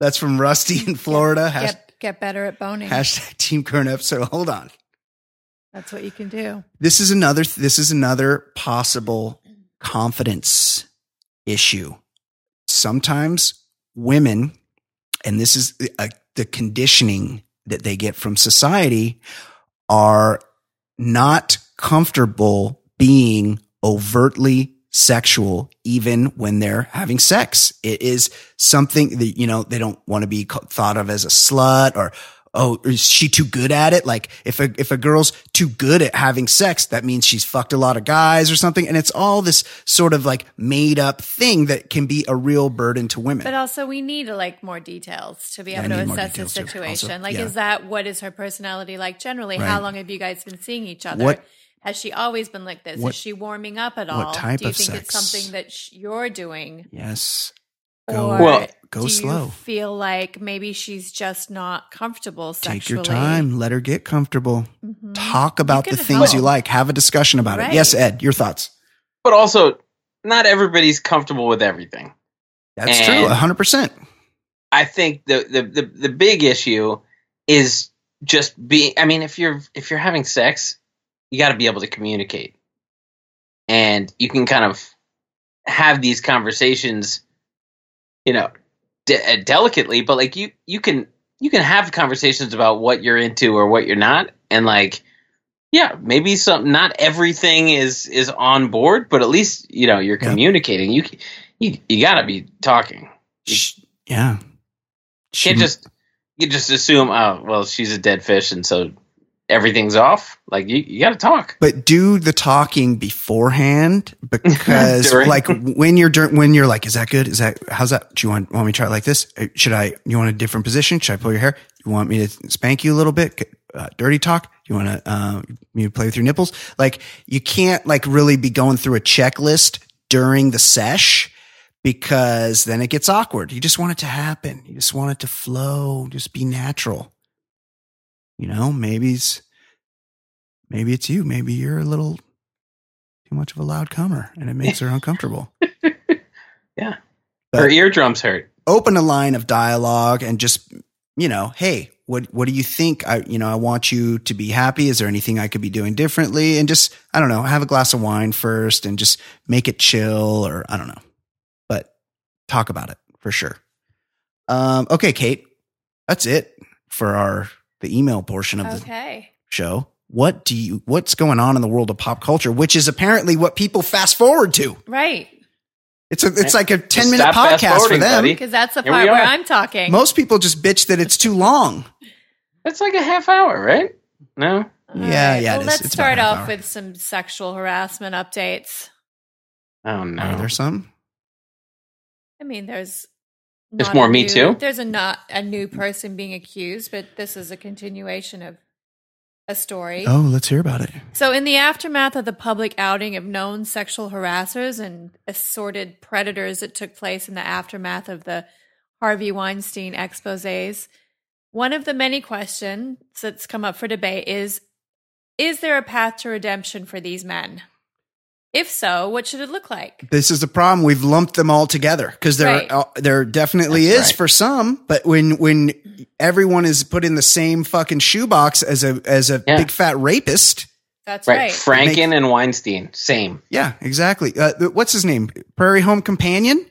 That's from Rusty in Florida. Hash- Get, get better at boning. hashtag Team Current Episode. Hold on. That's what you can do. This is another this is another possible confidence issue. Sometimes women and this is a, uh, the conditioning that they get from society are not comfortable being overtly sexual even when they're having sex. It is something that, you know, they don't want to be thought of as a slut or, oh, is she too good at it? Like if a, if a girl's too good at having sex, that means she's fucked a lot of guys or something. And it's all this sort of like made up thing that can be a real burden to women. But also, we need like more details to be able I to assess the situation. Also, like, yeah. is that what is her personality like generally? Right. How long have you guys been seeing each other? What- Has she always been like this? what- is she warming up at what all? type do you of think it's something that sh- you're doing? yes. Or Go, Well, go do slow. you feel like maybe she's just not comfortable sexually? Take your time. Let her get comfortable. Mhm. Talk about the can things you like. Have a discussion about it. Yes, Ed, your thoughts. But also, not everybody's comfortable with everything. That's And- true. 100%. I think the, the the the big issue is just being. I mean, if you're if you're having sex, you got to be able to communicate, and you can kind of have these conversations, you know, de- uh, delicately. But like you you can you can have conversations about what you're into or what you're not, and like. Yeah, maybe some. Not everything is is on board, but at least you know you're Yeah. communicating. You you you got to be talking. Sh- Yeah. She- can't just you just assume oh well she's a dead fish and so everything's off. Like you, you gotta talk. But do the talking beforehand [laughs] because like when you're when you're like is that good? Is that how's that? Do you want want me to try it like this? Uh, should i you want a different position? Should i pull your hair? You want me to spank you a little bit? Uh, dirty talk? You want to uh, me to play with your nipples? Like you can't like really be going through a checklist during the sesh because then it gets awkward. You just want it to happen. You just want it to flow. Just be natural you know maybe it's maybe it's you. Maybe you're a little too much of a loud comer and it makes her [laughs] uncomfortable. Yeah. But- her eardrums hurt. open a line of dialogue and just you know hey what what do you think? I you know i want you to be happy. Is there anything i could be doing differently? And just i don't know have a glass of wine first and just make it chill or i don't know. But talk about it for sure. Um okay kate that's it for our the email portion of the show what do you what's going on in the world of pop culture which is apparently what people fast forward to Right. it's a it's like a 10 Just minute podcast for them. Because that's the Here part where. I'm talking. most people just bitch that it's too long it's like a half hour right no All Yeah, right. yeah, Well, it is. let's It's start off hour. with some sexual harassment updates. oh no are there some I mean, there's There's more Me new- Too? There's a not a new person being accused, but this is a continuation of a story. oh let's hear about it So, in the aftermath of the public outing of known sexual harassers and assorted predators that took place in the aftermath of the Harvey Weinstein exposés, one of the many questions that's come up for debate is Is there a path to redemption for these men? If so, what should it look like? this is the problem. We've lumped them all together because there, Right. uh, there definitely That's is right. for some. But when when everyone is put in the same fucking shoebox as a as a Yeah. big fat rapist, That's right, right. franken and weinstein same yeah, exactly. Uh, what's his name? Prairie Home Companion.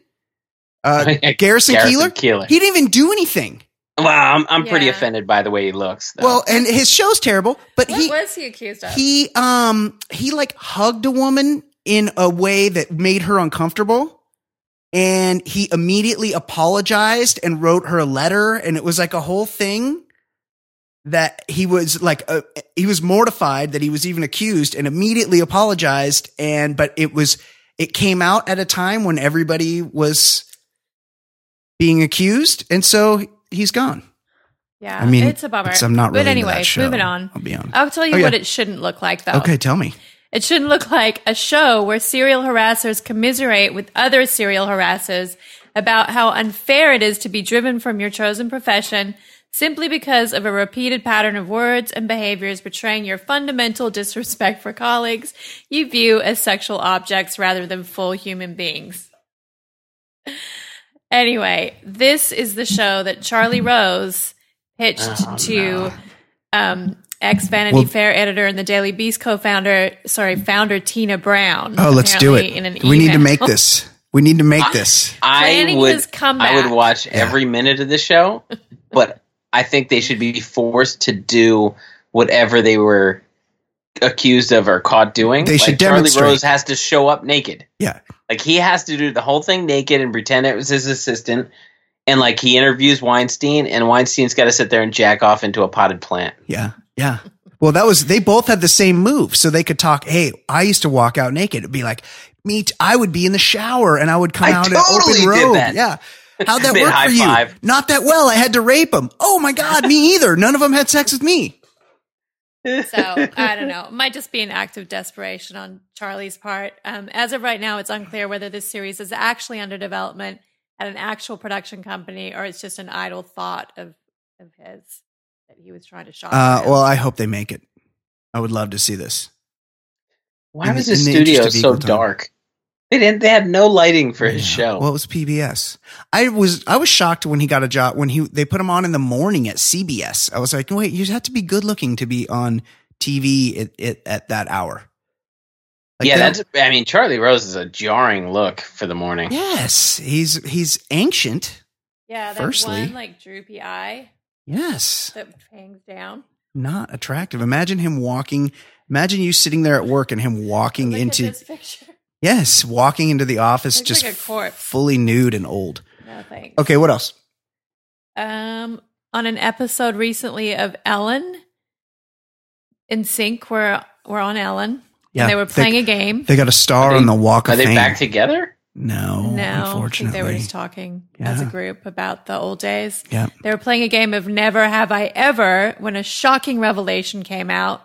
Uh, [laughs] Garrison, Garrison Keillor. Keillor. He didn't even do anything. well i'm, I'm pretty Yeah. offended by the way he looks though. Well, and his show's terrible. But What he was he accused of? he um he like hugged a woman in a way that made her uncomfortable and he immediately apologized and wrote her a letter and it was like a whole thing that he was like uh, he was mortified that he was even accused and immediately apologized and but it was it came out at a time when everybody was being accused and so he's gone yeah, i mean it's a bummer. it's- i'm not but really anyway, moving on. i'll be on I'll tell you Oh, yeah. what it shouldn't look like, though. okay tell me It shouldn't look like a show where serial harassers commiserate with other serial harassers about how unfair it is to be driven from your chosen profession simply because of a repeated pattern of words and behaviors betraying your fundamental disrespect for colleagues you view as sexual objects rather than full human beings. Anyway, this is the show that Charlie Rose pitched Oh, to no. um, ex Vanity Well- Fair editor and the Daily Beast co-founder, sorry, founder Tina Brown. Oh, let's do it. In an We need to make this. We need to make this. I would his comeback. I would watch every minute of the show, but I think they should be forced to do whatever they were accused of or caught doing. They should like Charlie demonstrate. Rose has to show up naked. Yeah. Like he has to do the whole thing naked and pretend it was his assistant. And like he interviews Weinstein, and Weinstein's got to sit there and jack off into a potted plant. Yeah. Yeah. Well, that was, they both had the same move. So they could talk. Hey, I used to walk out naked. It'd be like, me, t- I would be in the shower and I would come I out totally in did open robe. that. Yeah. How'd that [laughs] work for you? five. Not that well. I had to rape them. Oh my God, me either. None of them had sex with me. So I don't know. It might just be an act of desperation on Charlie's part. Um, as of right now, it's unclear whether this series is actually under development at an actual production company or it's just an idle thought of of his that he was trying to shop. Uh, well, I hope they make it. I would love to see this. Why In was the- his in the studio so equal time. dark? They didn't. They had no lighting for his show. Well, it was PBS. I was I was shocked when he got a job when he they put him on in the morning at CBS. I was like, wait, you have to be good looking to be on TV at, at, at that hour. Like, yeah, they that's. I mean, Charlie Rose is a jarring look for the morning. yes. He's he's ancient. yeah, that firstly- one like droopy eye Yes, that hangs down. not attractive. Imagine him walking. Imagine you sitting there at work and him walking Look into at this picture. yes, walking into the office Looks just like fully nude and old. No thanks. Okay, what else? Um, on an episode recently of Ellen, NSYNC, we're we're on Ellen. Yeah, and they were playing a game. They got a star they- on the Walk Are of they Fame. back together? No, no, I think unfortunately, they were just talking as a group about the old days. yeah. They were playing a game of Never Have I Ever when a shocking revelation came out.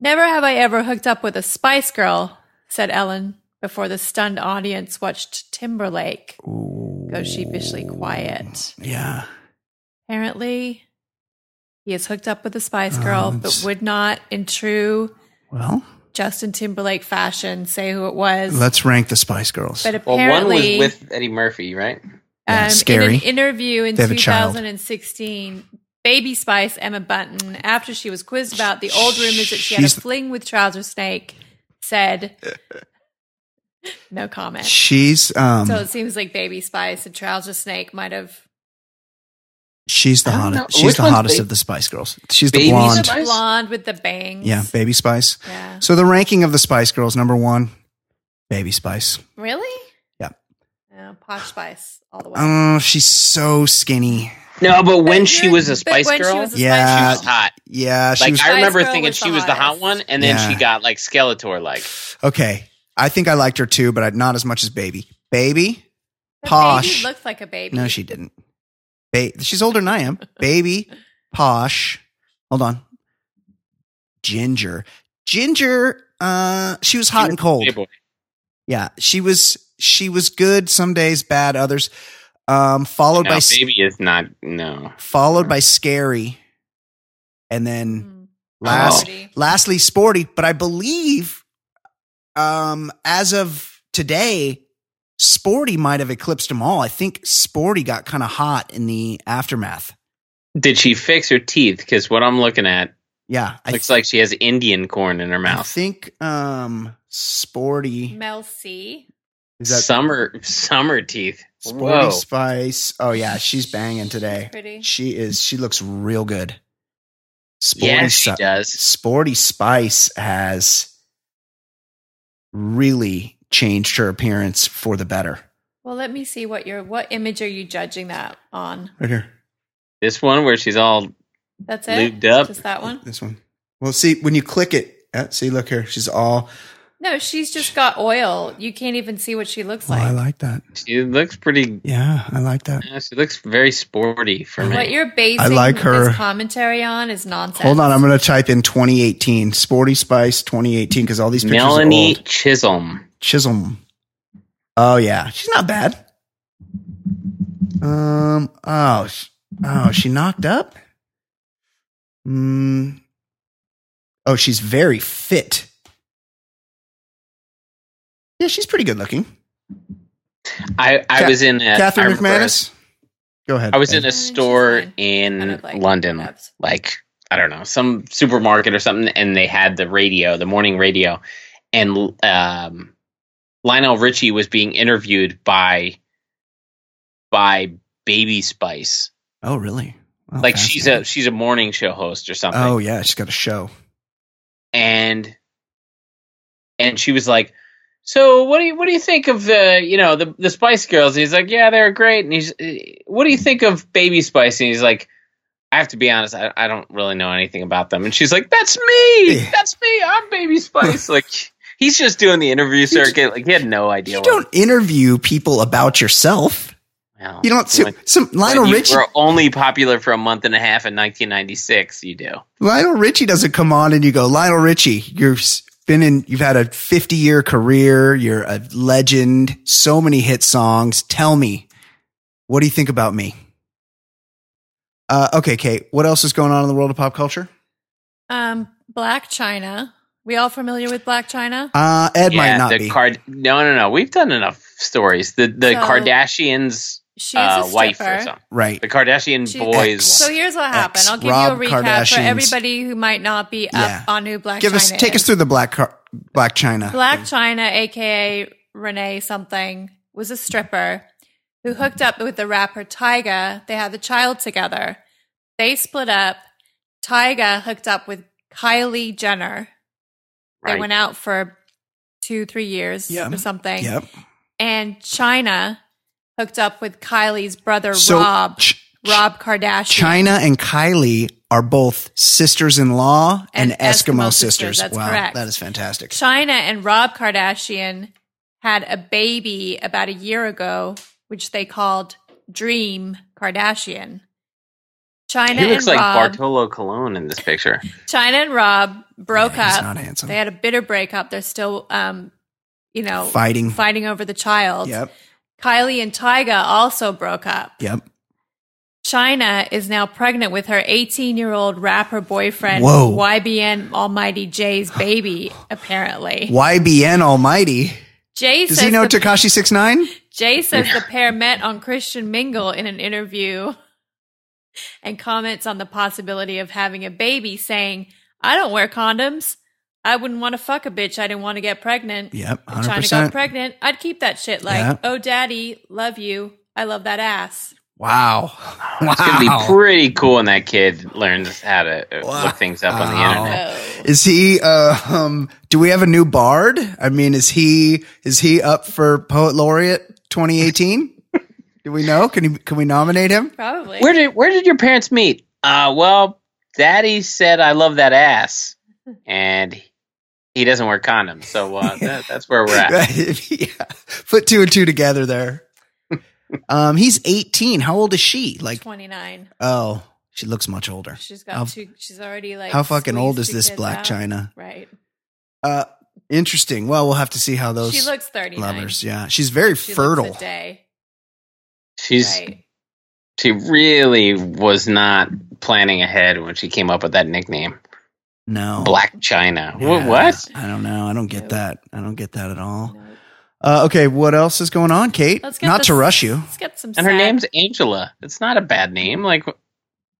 Never have I ever hooked up with a Spice Girl, said Ellen before the stunned audience watched Timberlake go sheepishly quiet. Yeah. Apparently, he is hooked up with a Spice Girl, but would not, in true Well, Justin Timberlake fashion, say who it was. let's rank the Spice Girls. but Well, one was with Eddie Murphy, right? Yeah, um, scary. in an interview in They have a child. 2016, Baby Spice Emma Bunton, after she was quizzed about the old rumors that she had She's- a fling with Trouser Snake, said, [laughs] "No comment." she's um so it seems like Baby Spice and Trouser Snake might have she's the hottest. know. She's Which the hottest Ba- of the Spice Girls. She's the blonde. Spice? blonde with the bangs. Yeah, Baby Spice. Yeah. So the ranking of the Spice Girls, number one, Baby Spice. Really? Yeah. Uh, Posh Spice all the way. Oh, she's so skinny. No, but when she was a Spice when she Girl, was a she Yeah. Spice was hot. Yeah, she Like was I remember thinking was she was the hot one, and then Yeah. she got like Skeletor like. okay. I think I liked her too, but not as much as Baby. Baby, But Posh. Baby looked like a baby. no, she didn't. Ba- she's older than I am. Baby, Posh. Hold on. Ginger. Ginger. Uh, she was hot and cold. Playboy. Yeah, she was she was good some days, bad others. Um, followed No, by baby is not. No, followed by scary, and then Mm. last Sporty. lastly sporty. But I believe, um, as of today, sporty might have eclipsed them all. I think sporty got kind of hot in the aftermath. did she fix her teeth? Because what I'm looking at Yeah, I looks th- like she has Indian corn in her mouth. I think um sporty Mel C. is that summer summer teeth. sporty Whoa. spice. Oh yeah, she's banging today. Pretty. She is. She looks real good. Sporty, Yeah, she Spi- does. Sporty Spice has really changed her appearance for the better. Well, let me see what your what image are you judging that on? Right here, This one where she's all That's it. Lubed up. Just that one. this one. Well, see when you click it. uh, see, look here. She's all. No, she's just got oil. You can't even see what she looks Oh, like. I like that. she looks pretty. Yeah, I like that. yeah, She looks very sporty for me. what you're basing I like her. this commentary on is nonsense. Hold on, I'm going to type in 2018 Sporty Spice 2018 because all these pictures Melanie are old. Chisholm. Chisholm. Oh yeah, she's not bad. Um. Oh. Oh, she knocked up. Hmm. Oh, she's very fit. Yeah, she's pretty good looking. I I Ca- was in a, I Catherine remember McManus. Go ahead. I was in a store in Kind of like London whatevs. like I don't know some supermarket or something, and they had the radio, the morning radio, and um, Lionel Richie was being interviewed by by Baby Spice. Oh, really? Oh, like she's a she's a morning show host or something. Oh yeah, she's got a show. and and she was like, "So what do you what do you think of the you know the the Spice Girls?" And he's like, "Yeah, they're great." And he's, "Eh, "What do you think of Baby Spice?" And he's like, "I have to be honest, I, I don't really know anything about them." And she's like, "That's me, that's me, I'm Baby Spice." [laughs] like he's just doing the interview circuit. Like he had no idea. You don't interview people about yourself. well, You don't. So, when- some Lionel Richie. were only popular for a month and a half in 1996. You do. Lionel Richie doesn't come on and you go, Lionel Richie, you've been in, you've had a 50 year career. You're a legend. So many hit songs. Tell me, what do you think about me? Uh, okay, Kate, what else is going on in the world of pop culture? Um, Blac Chyna. We all familiar with Blac Chyna? Uh, Ed might not the be. Card- no, no, no. We've done enough stories. The the So- Kardashians' She's uh, a wife stripper. or something. right. The Kardashian She- boys. So here's what happened. Ex- I'll give Rob you a recap for everybody who might not be up Yeah. on who Black Give China us, take us is. through the Black, Car- Blac Chyna. Blac Chyna, aka Renee something, was a stripper who hooked up with the rapper Tyga. They had a child together. They split up. Tyga hooked up with Kylie Jenner. They Right. went out for two, three years or something. Yep. And Chyna hooked up with Kylie's brother So Rob, Ch- Rob Kardashian. Chyna and Kylie are both sisters in law and, And Eskimo, Eskimo sisters. sisters, that's wow, correct. that is fantastic. Chyna and Rob Kardashian had a baby about a year ago, which they called Dream Kardashian. Chyna he looks and like Rob, Bartolo Colon in this picture. Chyna and Rob broke Yeah, he's up. not handsome. They had a bitter breakup. They're still, um, you know, Fighting. fighting over the child. Yep. Kylie and Tyga also broke up. Yep. Chyna is now pregnant with her 18 year old rapper boyfriend, Whoa. YBN Almighty Jay's baby, apparently. [laughs] YBN Almighty. Jay Does says he know Tekashi Six Nine? Jay says the pair met on Christian Mingle in an interview and comments on the possibility of having a baby, saying, I don't wear condoms. I wouldn't want to fuck a bitch. I didn't want to get pregnant. Yep, If hundred Chyna got percent. pregnant, I'd keep that shit like, Yeah. oh, daddy, love you. I love that ass. Wow. [laughs] It's gonna be pretty cool when that kid learns how to uh, Wow. look things up on the internet. Oh. Is he? Uh, um, do we have a new bard? I mean, is he? Is he up for poet laureate 2018? Do we know? Can you, Can we nominate him? Probably. Where did where did your parents meet? Uh, well, Daddy said I love that ass, and he doesn't wear condoms, so uh, [laughs] that, that's where we're at. yeah. Put two and two together there. [laughs] Um, he's 18. How old is she? Like, 29. oh, she looks much older. She's got How- two. She's already like. How fucking old is this Black out. China? Right. Uh, interesting. Well, we'll have to see how those She looks thirty. lovers. Yeah, she's very She fertile. Looks a day. She's Right. she really was not planning ahead when she came up with that nickname, No, Blac Chyna. Wh- Yeah, What? I don't know. I don't get that. I don't get that at all. Uh, okay, what else is going on, Kate? Let's get Not this- to rush you. Let's get some. And her name's Angela. It's not a bad name. Like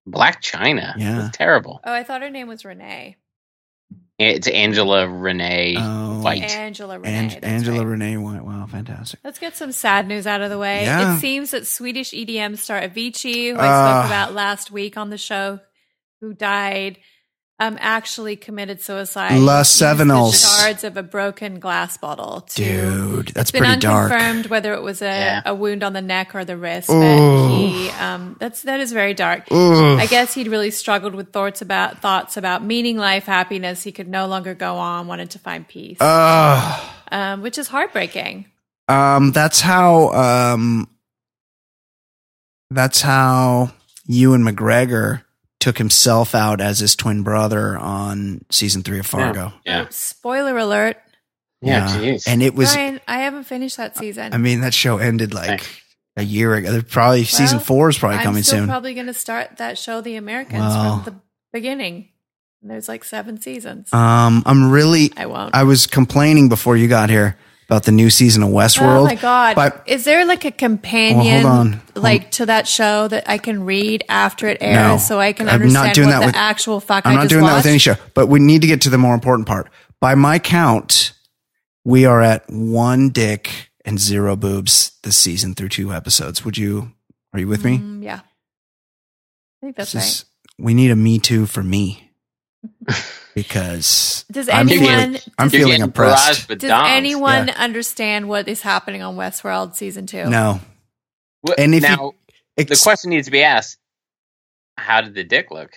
Blac Chyna. Yeah. It's terrible. Oh, I thought her name was Renee. It's Angela Renee Oh, White. Angela Renee. Ang- Angela right. Renee White. Wow, fantastic. Let's get some sad news out of the way. Yeah. It seems that Swedish EDM star Avicii, who I Ah. spoke about last week on the show, who died, um, actually committed suicide. La He used the Sevenals. shards of a broken glass bottle. To, Dude, that's it's been pretty dark. unconfirmed whether it was a, Yeah. a wound on the neck or the wrist, Ooh. but he um, that's that is very dark. Ugh. I guess he'd really struggled with thoughts about thoughts about meaning, life, happiness. He could no longer go on, wanted to find peace, Ugh. um, which is heartbreaking. Um, that's how. Um, that's how Ewan McGregor took himself out as his twin brother on season three of Fargo. Yeah. Oh, spoiler alert, Yeah, jeez. and it was. Brian. I haven't finished that season. I mean, that show ended like a year ago. They're Probably season four is probably I'm coming still soon. probably going to start that show, The Americans, Well. from the beginning. And There's like seven seasons. um, I'm really. I won't. I was complaining before you got here about the new season of Westworld. Oh my god! But Is there like a companion, Well, hold on. Hold- like to that show that I can read after it airs, No. so I can I'm understand not doing what that the with- actual fuck I'm I not just doing that with any show. But we need to get to the more important part. By my count, we are at one dick and zero boobs this season through two episodes. Would you? Are you with me? Mm, yeah, I think that's This right. is- we need a me too for me [laughs] because Does I'm anyone feeling, I'm feeling getting oppressed. does doms. anyone Yeah. understand what is happening on Westworld season two? No, What- And if you- now the question needs to be asked: How did the dick look?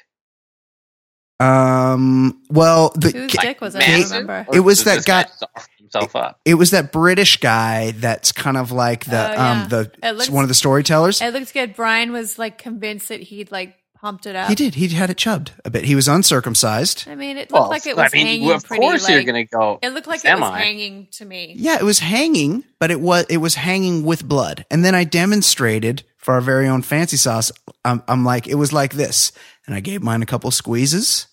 um, well, the, Whose ca- dick was it? I don't remember. It was does that guy- soft himself up. it was that British guy that's kind of like the Oh, yeah. um the looks- one of the storytellers. It looked good. Brian was like convinced that he'd like pumped it up. He did. He had it chubbed a bit. He was uncircumcised. I mean, it looked Well, like it was I mean, hanging of pretty. course like, you're gonna go. It looked like it was hanging to me. Yeah, it was hanging, but it was it was hanging with blood. And then I demonstrated for our very own fancy sauce. I'm, I'm like, it was like this, and I gave mine a couple squeezes,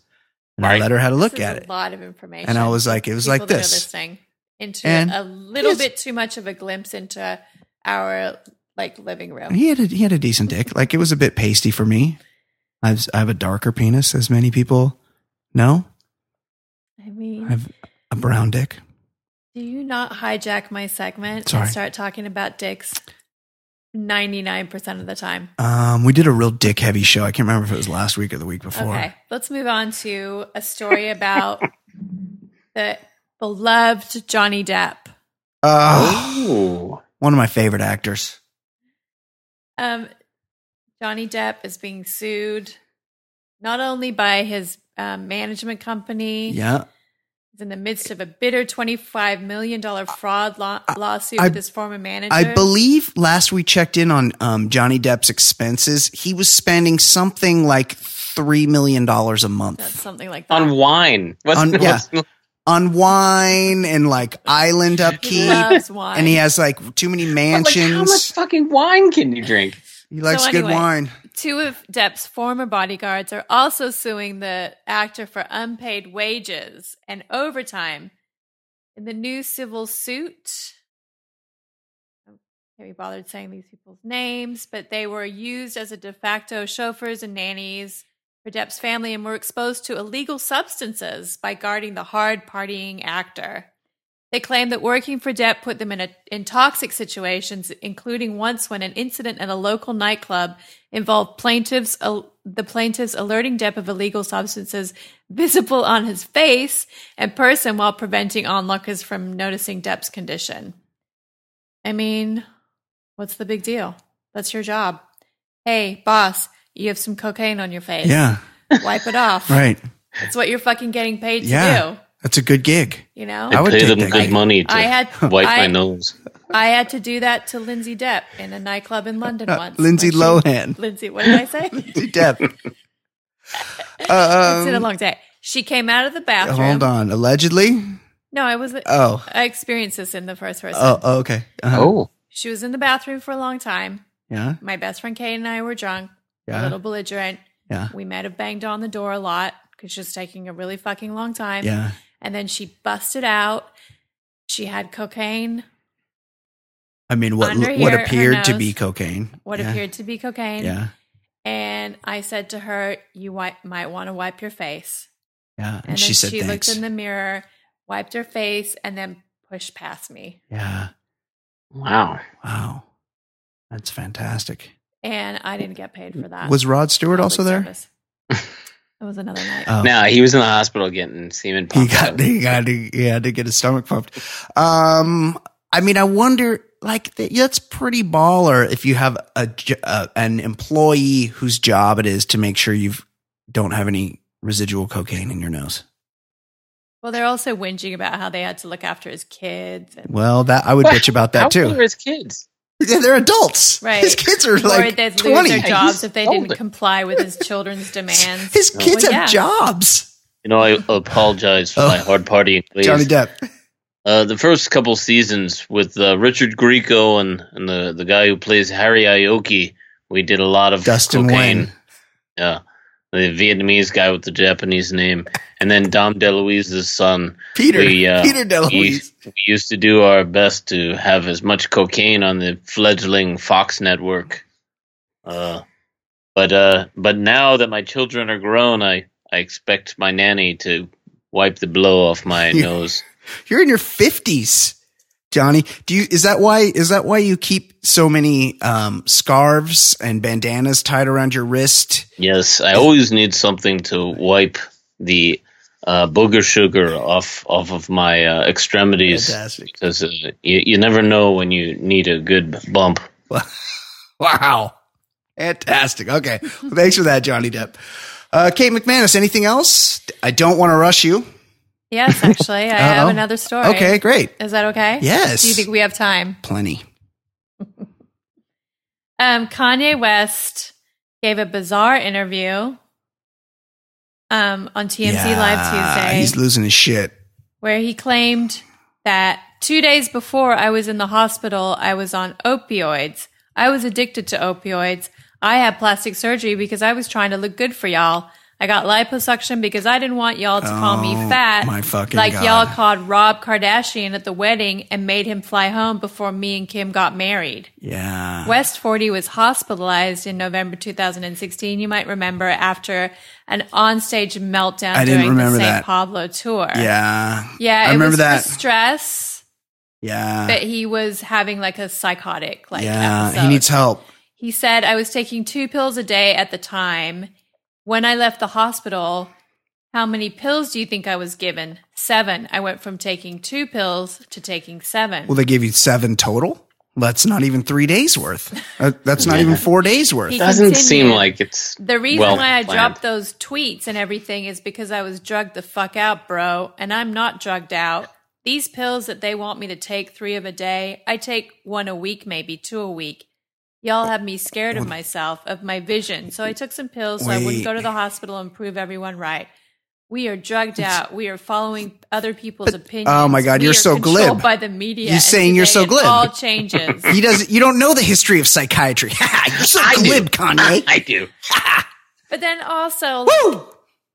and I Right. let her have a look This at a it. A lot of information. And I was like, it was People like this. listening into And a little bit too much of a glimpse into our like living room. He had a, he had a decent dick. Like it was a bit pasty for me. I've, I have a darker penis, as many people know. I mean, I have a brown dick. do you not hijack my segment Sorry. and start talking about dicks? Ninety-nine percent of the time. Um, we did a real dick heavy show. I can't remember if it was last week or the week before. Okay, let's move on to a story about [laughs] the beloved Johnny Depp. Oh, one of my favorite actors. Um, Johnny Depp is being sued not only by his um, management company. Yeah. He's in the midst of a bitter $25 million fraud law- lawsuit I- with his former manager. I believe last we checked in on um, Johnny Depp's expenses, he was spending something like $3 million a That's month something like that. on wine. What's, On- yeah. what's- on wine and like island he upkeep. loves wine. And he has like too many Like, mansions. how much fucking wine can you drink? He likes So good anyway, wine. Two of Depp's former bodyguards are also suing the actor for unpaid wages and overtime in the new civil suit. I can't be bothered saying these people's names, but they were used as a de facto chauffeurs and nannies for Depp's family and were exposed to illegal substances by guarding the hard partying actor. They claim that working for Depp put them in, a, in toxic situations, including once when an incident at a local nightclub involved plaintiffs, uh, the plaintiffs alerting Depp of illegal substances visible on his face and person while preventing onlookers from noticing Depp's condition. I mean, what's the big deal? That's your job. Hey, boss, you have some cocaine on your face. Yeah. Wipe it off. Right. That's what you're fucking getting paid to Yeah. do. That's a good gig. You know? I I would pay them that good gig. money to I had [laughs] wipe I, my nose. I had to do that to Lindsay Depp in a nightclub in London Uh, [laughs] once. Lindsay she- Lohan. Lindsay, what did I say? [laughs] Lindsay Depp. it's been a um, long day. She came out of the bathroom. hold on. Allegedly? No, I was. Oh. I experienced this in the first person. Oh, oh, okay. Uh-huh. Oh, She was in the bathroom for a long time. Yeah. My best friend Kate and I were drunk, yeah. a little belligerent. Yeah. We might have banged on the door a lot because she was taking a really fucking long time. Yeah. And then she busted out. She had cocaine, I mean, what Under what here, her appeared to nose. be cocaine. what yeah. appeared to be cocaine. Yeah. And I said to her, "You wipe, might want to wipe your face." Yeah. And, And, she then said she thanks. looked in the mirror, wiped her face, and then pushed past me. yeah. wow. Wow. That's fantastic. And I didn't get paid for that. Was Rod Stewart also there? [laughs] service. it was another night. Oh. No, he was in the hospital getting semen pumped. he pumped. got he got to, he had to get his stomach pumped. Um, I mean, I wonder, like, that's pretty baller if you have a, uh, an employee whose job it is to make sure you don't have any residual cocaine in your nose. Well, they're also whinging about how they had to look after his kids. And, Well, that I would What? bitch about that old are too. his kids? Yeah, they're adults. Right. His kids are or like they'd lose their jobs He's if they older. didn't comply with his children's demands. His Well, kids have yeah. jobs. You know, I apologize for Oh. my hard party. ways. Johnny Depp. Uh, the first couple seasons with uh, Richard Grieco and, and the, the guy who plays Harry Ioki, we did a lot of Dustin cocaine. Nguyen. Yeah. The Vietnamese guy with the Japanese name, and then Dom DeLuise's son. Peter. We, uh, [laughs] Peter We, DeLuise. we used to do our best to have as much cocaine on the fledgling Fox network. Uh, but uh, but now that my children are grown, I I expect my nanny to wipe the blow off my [laughs] nose. You're in your fifties, Johnny. Do you is that why is that why you keep so many um, scarves and bandanas tied around your wrist? Yes, I always need something to wipe the uh, booger sugar off off of my uh, extremities Fantastic. because uh, you you never know when you need a good bump. [laughs] Wow. Fantastic. Okay. Well, thanks for that, Johnny Depp. Uh, Kate McManus, anything else? I don't want to rush you. Yes, actually, I have another story. Okay, great. Is that okay? Yes. Do you think we have time? Plenty. [laughs] Um, Kanye West gave a bizarre interview um, on TMZ Live Tuesday He's losing his shit. where he claimed that two days before I was in the hospital, I was on opioids. I was addicted to opioids. I had plastic surgery because I was trying to look good for y'all. I got liposuction because I didn't want y'all to call me Oh, fat. my fucking like God. y'all called Rob Kardashian at the wedding and made him fly home before me and Kim got married. Yeah. West 40 was hospitalized in November 2016. You might remember after an onstage meltdown I during the St. Pablo tour. Yeah. Yeah, I it remember was that. stress, Yeah. but he was having like a psychotic like yeah. episode. He needs help. He said I was taking two pills a day at the time. When I left the hospital, how many pills do you think I was given? Seven. I went from taking two pills to taking seven. Well, they gave you seven total. That's not even three days worth. Uh, that's not even four days worth. He Doesn't continued. seem like it's The reason well why I planned. dropped those tweets and everything is because I was drugged the fuck out, bro, and I'm not drugged out. These pills that they want me to take three of a day, I take one a week, maybe two a week. Y'all have me scared of myself, of my vision. So I took some pills so I wouldn't go to the hospital and prove everyone right. We are drugged out. We are following other people's opinions. oh my God, We you're are so controlled glib. By the media. you're saying you're so it glib. All changes. He doesn't. You don't know the history of psychiatry. [laughs] You're so I do. glib, Kanye. [laughs] I do. [laughs] But then also,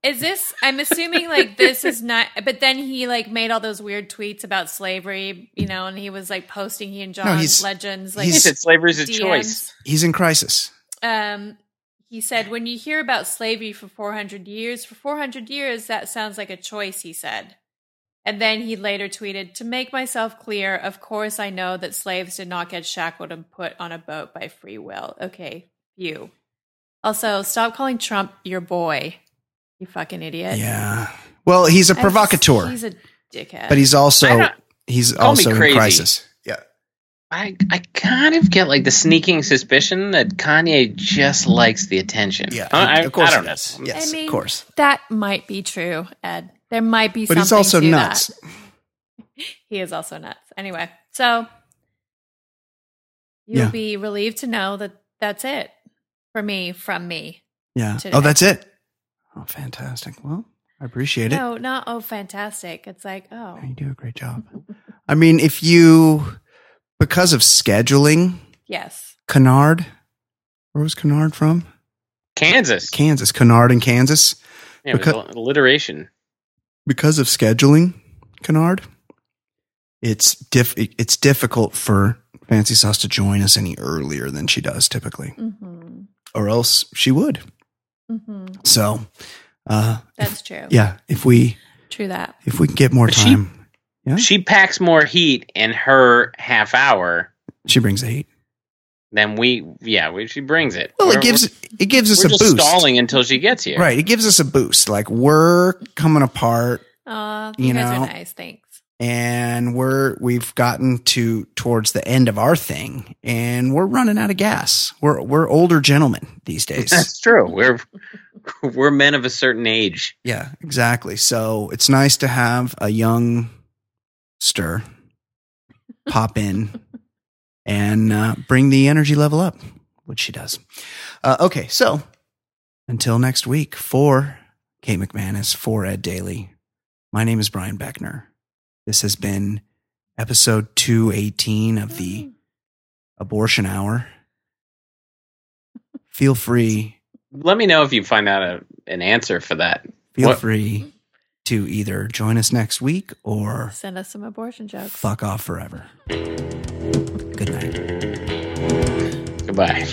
is this? I'm assuming like this is not. But then he like made all those weird tweets about slavery, you know, and he was like posting he and John he's- Legends like He he's- said slavery's a DMs. choice. He's in crisis. Um, he said, when you hear about slavery for 400 years, for 400 years, that sounds like a choice. He said. And then he later tweeted, To make myself clear, of course I know that slaves did not get shackled and put on a boat by free will. Okay, you. Also, stop calling Trump your boy. You fucking idiot. Yeah. Well, he's a I just- provocateur, He's a dickhead. but he's also he's also in crisis. Yeah. I I kind of get like the sneaking suspicion that Kanye just likes the attention. Yeah. I, I, of course I don't he know. does. Yes, I mean, of course. that might be true, Ed. There might be But something he's also to nuts. that. [laughs] He is also nuts. Anyway, so you'll Yeah. be relieved to know that that's it for me from me. Yeah. Oh, today. Oh, that's it. Oh, fantastic. Well, I appreciate it. No, not oh fantastic. It's like, oh. You do a great job. I mean, if you because of scheduling, Yes. Kennard, where was Kennard from? Kansas. Kansas. Kennard in Kansas. Yeah, it was Because- alliteration. because of scheduling, Kennard, it's diff- it's difficult for Fancy Sauce to join us any earlier than she does typically, Mm-hmm. or else she would. Mm-hmm. So, uh, That's true. yeah, if we True that. if we can get more But she- time, Yeah. She packs more heat in her half hour she brings the heat. Then we. Yeah, we, she brings it. Well, We're- it gives it gives us we're a just boost, stalling until she gets here. right? It gives us a boost. Like we're coming apart, Uh, you, You guys know, are nice. Thanks. And we're we've gotten to towards the end of our thing, and we're running out of gas. We're we're older gentlemen these days. That's true. We're we're men of a certain age. Yeah, exactly. So it's nice to have a young stir pop in and uh, bring the energy level up, which she does. Uh, okay, so until next week, for Kate McManus, for Ed Daly, my name is Brian Beckner. This has been episode 218 of the Abortion Hour. Feel free. Let me know if you find out a, an answer for that. Feel what? free to either join us next week or send us some abortion jokes. Fuck off forever. Good night. Goodbye.